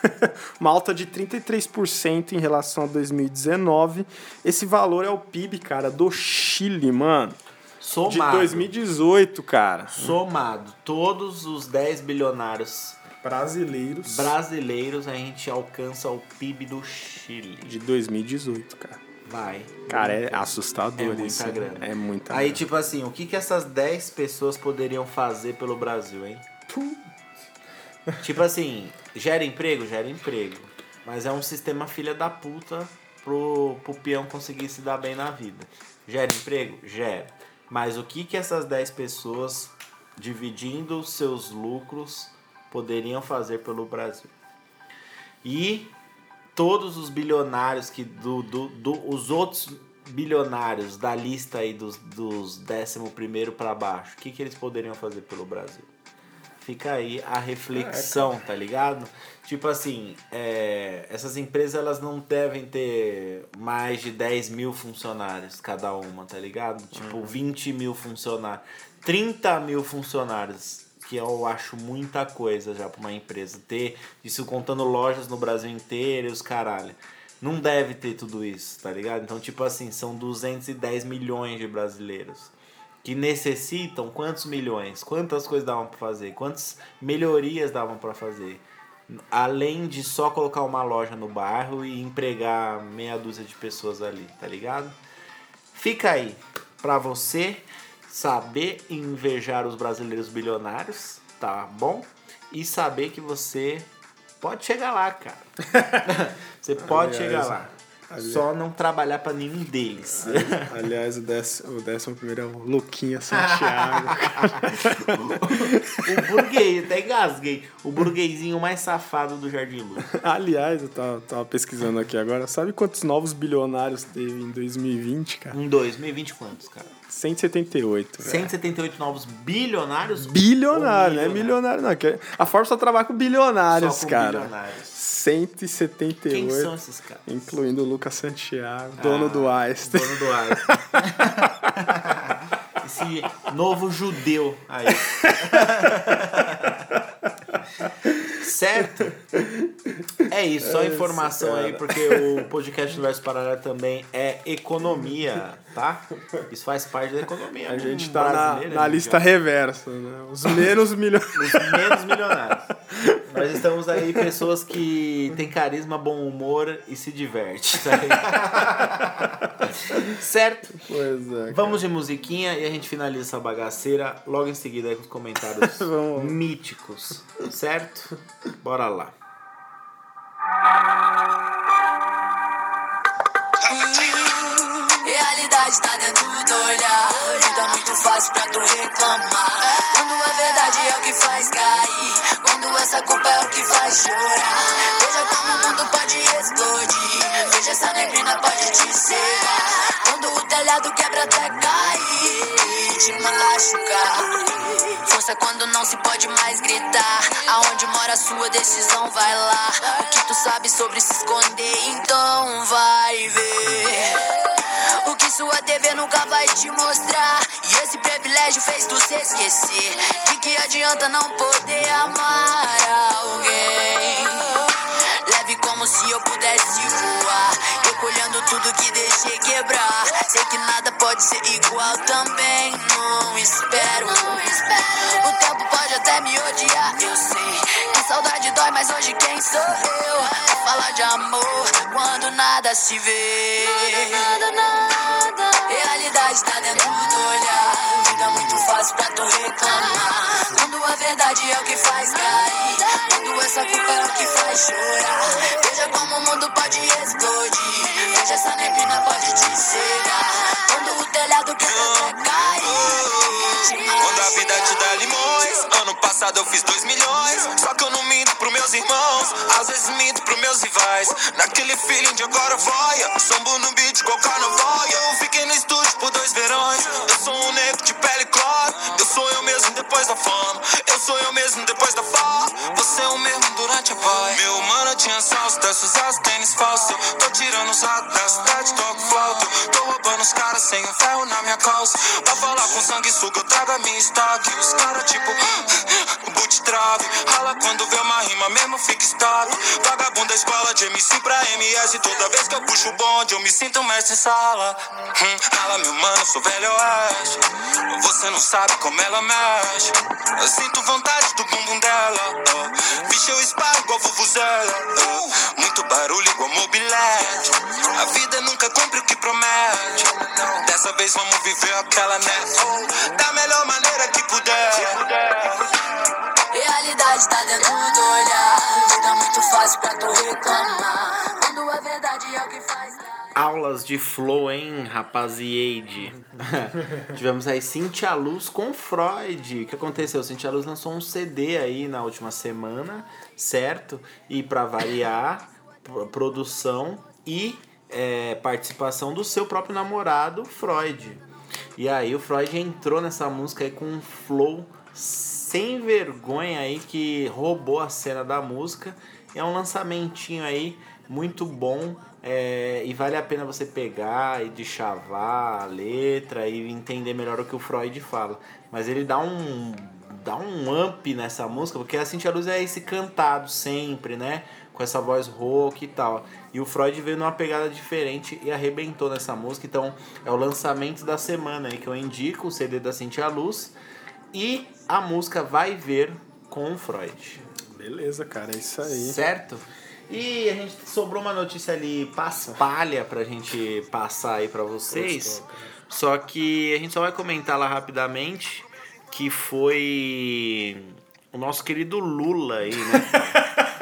[laughs] Uma alta de 33% em relação a 2019. Esse valor é o PIB, cara, do Chile, mano. De
Somado.
2018, cara.
Somado. Todos os 10 bilionários
Brasileiros.
brasileiros, a gente alcança o PIB do Chile.
De 2018, cara.
Vai.
Cara, é assustador
É muita
isso.
grana.
É muita
Aí,
grana.
tipo assim, o que, que essas 10 pessoas poderiam fazer pelo Brasil, hein? Tipo assim, gera emprego? Gera emprego. Mas é um sistema filha da puta pro, pro peão conseguir se dar bem na vida. Gera emprego? Gera. Mas o que, que essas 10 pessoas, dividindo seus lucros, poderiam fazer pelo Brasil? E todos os bilionários que do, do, do- os outros bilionários da lista aí dos, dos 11 primeiro para baixo, o que, que eles poderiam fazer pelo Brasil? Fica aí a reflexão, tá ligado? Tipo assim, é, essas empresas elas não devem ter mais de 10 mil funcionários cada uma, tá ligado? Tipo, 20 mil funcionários. 30 mil funcionários, que eu acho muita coisa já pra uma empresa ter, isso contando lojas no Brasil inteiro e os caralho. Não deve ter tudo isso, tá ligado? Então, tipo assim, são 210 milhões de brasileiros que necessitam quantos milhões, quantas coisas davam para fazer, quantas melhorias davam para fazer, além de só colocar uma loja no bairro e empregar meia dúzia de pessoas ali, tá ligado? Fica aí para você saber invejar os brasileiros bilionários, tá bom? E saber que você pode chegar lá, cara. [laughs] você pode
Aliás,
chegar lá.
Aliás-
Só não trabalhar para nenhum deles.
Aliás, o décimo, o décimo primeiro é o Luquinha Santiago. [laughs]
O burguês, até engasguei. O burguesinho mais safado do Jardim Lula.
Aliás, eu tava, tava pesquisando aqui agora. Sabe quantos novos bilionários teve em 2020, cara?
Em 2020 quantos, cara?
178.
178 novos bilionários?
Bilionário, não é milionário não. A Forbes só trabalha com bilionários,
só com
cara.
Bilionários.
178.
Quem são esses caras?
Incluindo o Lucas Santiago, dono
Ah,
do Einstein.
Dono do Einstein. [laughs] Esse novo judeu aí. certo? É isso, só informação aí, porque o podcast Universo Paralelo também é economia, tá? Isso faz parte da economia.
A gente tá na, na lista reversa, né? Os menos milhões. [laughs]
Os menos milionários. Nós estamos aí pessoas que têm carisma, bom humor e se diverte. sabe? [laughs] certo?
Pois é.
Vamos de musiquinha e a gente finaliza essa bagaceira logo em seguida aí com os comentários [laughs] míticos. Certo? Bora lá.
Realidade tá dentro do olhar. Vida muito fácil pra tu reclamar. Quando a verdade é o que faz cair. Quando essa culpa é o que faz chorar. Veja como o mundo pode explodir. Veja essa neblina pode te cegar. Quando o telhado quebra até cair. E te machucar. Força quando não se pode mais gritar. Aonde mora a sua decisão, vai lá. O que tu sabe sobre se esconder, então vai ver. O que sua TV nunca vai te mostrar. E esse privilégio fez tu se esquecer. De que adianta não poder amar alguém? Leve como se eu pudesse voar. Recolhendo tudo que deixei quebrar. Sei que nada pode ser igual também. Não espero. O tempo pode até me odiar, eu sei. Que saudade dói, mas hoje quem sou eu? Falar de amor quando nada se vê. Realidade tá dentro do olhar. Vida muito fácil pra tu reclamar. Quando a verdade é o que faz cair. Quando essa culpa é o que faz chorar. Veja como o mundo pode explodir. Veja essa neblina pode te cegar. Quando o telhado até cair.
Quando a vida te dá limões. Ano passado eu fiz dois milhões. Só que eu não minto pros meus irmãos. Às vezes minto pros meus rivais. Naquele feeling de agora voia. Sombo no beat com carnavalha. Eu fiquei no estúdio por dois verões. Eu sou um negro de pele clara. Eu sou eu mesmo depois da fama. Eu sou eu mesmo depois da fama. Você é o mesmo durante a voz. Meu mano tinha salsa, desce usar tênis falsos. Tô tirando os ratos da cidade, toco flauta. Tô roubando os caras sem um ferro na minha calça. Pra falar com sanguessuga, eu trago a minha estoque. Os caras tipo, [laughs] boot trave. Rala quando vê uma rima, mesmo fica estável. Vagabundo da escola de MC pra MS. Toda vez que eu puxo o bonde, eu me sinto mestre em sala. Hum, rala, meu mano, sou velho oeste. Você não sabe como ela mexe. Eu sinto vontade do bumbum dela. Oh. Vixe, eu espalho igual vuvuzela. Oh. Muito barulho igual mobilete. A vida nunca cumpre o que promete. Dessa vez vamos viver aquela né? Oh. Da melhor maneira que puder.
Realidade tá dentro do olhar. Vida muito fácil pra tu reclamar. Quando a verdade é o que faz cair.
Aulas de flow, hein, rapaziade? [laughs] Tivemos aí Cintia Luz com Freud. O que aconteceu? Cintia Luz lançou um CD aí na última semana, certo? E pra variar, pro- produção e é, participação do seu próprio namorado, Freud. E aí o Freud entrou nessa música aí com um flow sem vergonha aí que roubou a cena da música. É um lançamentinho aí muito bom é, e vale a pena você pegar e de chavar a letra e entender melhor o que o Freud fala. Mas ele dá um dá um up nessa música, porque a Cintia Luz é esse cantado sempre, né? Com essa voz rouca e tal. E o Freud veio numa pegada diferente e arrebentou nessa música. Então é o lançamento da semana aí que eu indico, o CD da Cintia Luz. E a música Vai Ver com o Freud.
Beleza, cara, é isso aí.
Certo? E a gente sobrou uma notícia ali paspalha pra gente passar aí pra vocês. Só que a gente só vai comentar lá rapidamente que foi o nosso querido Lula aí, né?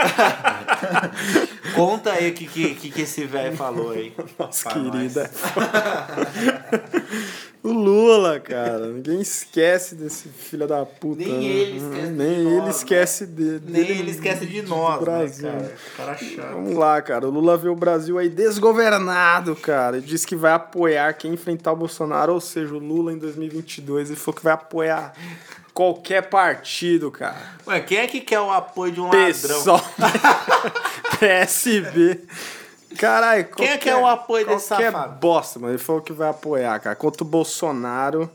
[laughs] Conta aí o que, que, que, esse velho falou aí.
Nossa querida. [laughs] O Lula, cara. Ninguém esquece desse filho da puta.
Nem
né?
ele esquece
Hum,
de
Nem
nós,
ele
né?
esquece dele.
Nem ele esquece de nós,
do
né,
Brasil.
cara? Cara chato.
Vamos lá, cara. O Lula vê o Brasil aí desgovernado, cara. Ele disse que vai apoiar quem enfrentar o Bolsonaro, ou seja, o Lula em 2022. Ele falou que vai apoiar qualquer partido, cara.
Ué, quem é que quer o apoio de um ladrão? [laughs]
PSOL, PSB. Caralho,
Quem é que é o apoio desse safado?
bosta, mano. Ele falou que vai apoiar, cara. Contra o Bolsonaro,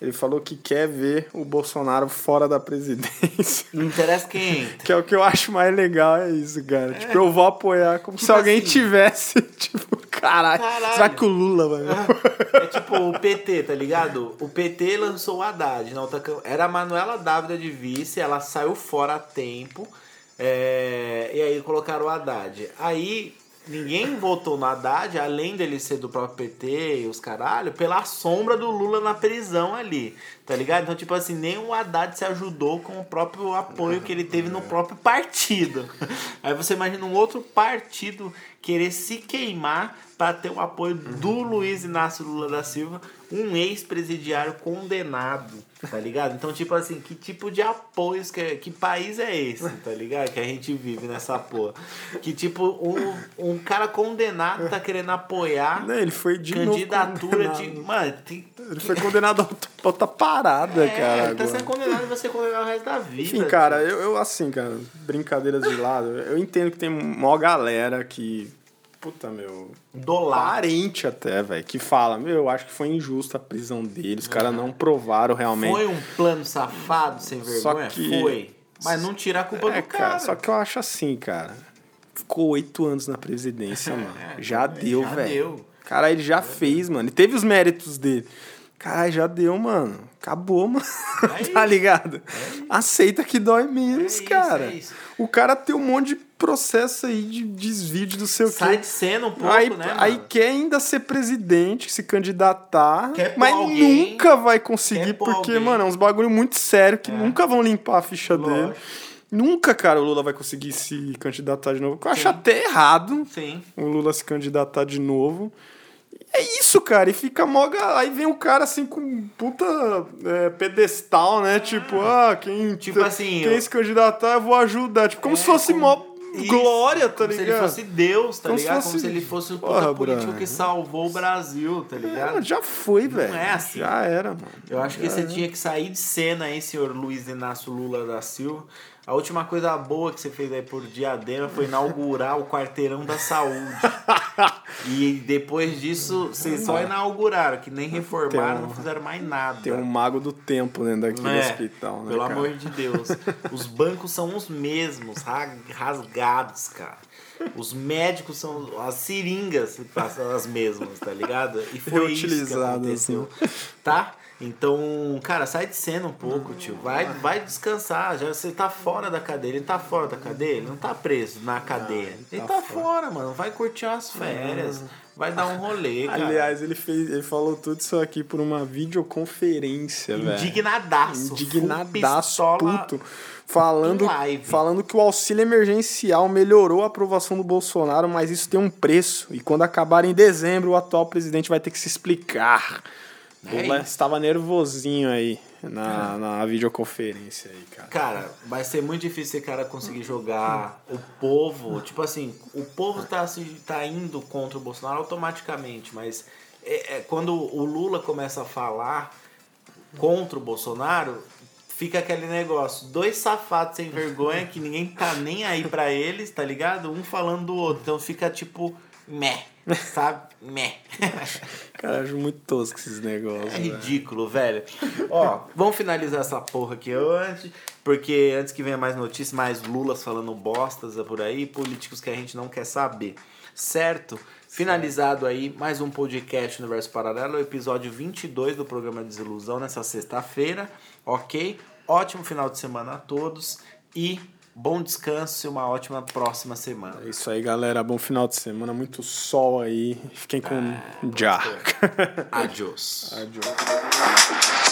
ele falou que quer ver o Bolsonaro fora da presidência.
Não interessa quem entra.
Que é o que eu acho mais legal, é isso, cara. Tipo, eu vou apoiar como se
Tipo
alguém
assim-
tivesse, [laughs] tipo, caralho,
Caralho.
Será que o Lula vai.
É tipo o PT, tá ligado? O PT lançou o Haddad. Na outra, era a Manuela Dávila de vice, ela saiu fora a tempo. é, e aí colocaram o Haddad. Aí ninguém votou no Haddad, além dele ser do próprio PT e os caralho, pela sombra do Lula na prisão ali. Tá ligado? Então, tipo assim, nem o Haddad se ajudou com o próprio apoio que ele teve no próprio partido. [laughs] Aí você imagina um outro partido querer se queimar para ter o apoio do Luiz Inácio Lula da Silva, um ex-presidiário condenado, tá ligado? Então, tipo assim, que tipo de apoios, que, que país é esse, tá ligado? Que a gente vive nessa porra. Que tipo, um, um cara condenado tá querendo apoiar
Não, ele foi de
candidatura de. Mano, tem,
Ele foi condenado a outra- parada,
é,
cara.
ele tá sendo condenado e vai ser condenado o resto da vida.
Enfim, cara, eu, eu, assim, cara, brincadeiras de lado, eu entendo que tem mó galera que. Puta, meu.
Do lado.
Parente até, velho, que fala, meu, eu acho que foi injusta a prisão dele, os caras não provaram realmente.
Foi um plano safado, sem vergonha?
que-
Foi. Mas não tira a culpa
É,
do cara.
Só que eu acho assim, cara. Ficou oito anos na presidência, [laughs] mano. Já deu,
É, já
velho.
deu.
Cara, ele já fez, mano. Ele teve os méritos dele. Caralho, já deu, mano. Acabou, mano.
É [laughs]
tá ligado? Aceita que dói menos,
É isso,
cara.
é.
O cara tem um monte de processo aí de desvio de não sei o
Sai de cena um pouco,
Aí,
né?
aí
mano?
quer ainda ser presidente, se candidatar,
Quer
mas
alguém,
nunca vai conseguir, porque,
alguém.
mano, é uns bagulho muito sério que
É.
nunca vão limpar a ficha dele.
Lógico.
Nunca, cara, o Lula vai conseguir se candidatar de novo. Eu acho até errado
Sim.
o Lula se candidatar de novo. É isso, cara. E fica mó. ga- Aí vem o cara assim com um puta é, pedestal, né? Tipo, ah, quem,
Tipo assim,
quem
eu-
se candidatar, eu vou ajudar. Tipo, como
É,
se fosse
como-
mó
Isso,
glória, tá
como se
ligado?
ele fosse Deus, tá
Como
ligado?
fosse-
Como se ele fosse o
Porra,
político
Brian.
que salvou o Brasil, tá
É,
ligado?
já foi, velho.
é assim.
Já era, mano.
Eu acho que
Já
você
era.
tinha que sair de cena aí, senhor Luiz Inácio Lula da Silva. A última coisa boa que você fez aí por Diadema foi inaugurar o quarteirão da saúde. [laughs] e depois disso, vocês só inauguraram, que nem reformaram,
um-
não fizeram mais nada.
Tem um mago do tempo dentro daquele
É,
hospital, né?
Pelo
cara?
amor de Deus. Os bancos são os mesmos, ra- rasgados, cara. Os médicos são. As seringas são as mesmas, tá ligado? E [laughs] foi isso que aconteceu. Tá? Então, cara, sai de cena um pouco, tio. Vai, vai descansar. Já você tá fora da cadeia. Ele tá fora da cadeia? Ele não tá preso na cadeia. ele tá, fora, mano. Vai curtir umas férias. Vai dar um rolê, [laughs] cara.
Aliás, ele, fez, ele falou tudo isso aqui por uma videoconferência, velho.
Indignadaço.
Indignadaço, puto. Falando, falando que o auxílio emergencial melhorou a aprovação do Bolsonaro, mas isso tem um preço. E quando acabar em dezembro, o atual presidente vai ter que se explicar.
É
estava nervosinho aí na, na videoconferência aí, cara.
Cara, vai ser muito difícil esse cara conseguir jogar o povo. Tipo assim, o povo tá, se, tá indo contra o Bolsonaro automaticamente, mas é, é, quando o Lula começa a falar contra o Bolsonaro, fica aquele negócio. Dois safados sem vergonha que ninguém tá nem aí pra eles, tá ligado? Um falando do outro. Então fica tipo, meh, sabe? Meh. [laughs]
Cara, eu acho muito tosco esses negócios.
É ridículo, velho. [laughs] Ó, vamos finalizar essa porra aqui antes, porque antes que venha mais notícias, mais Lulas falando bostas por aí, políticos que a gente não quer saber. Certo? Finalizado aí mais um podcast Universo Paralelo, o episódio 22 do programa Desilusão nessa sexta-feira, ok? Ótimo final de semana a todos e bom descanso e uma ótima próxima semana.
É isso aí, galera. Bom final de semana. Muito sol aí. Fiquem com já.
Adiós. [laughs]
Adiós.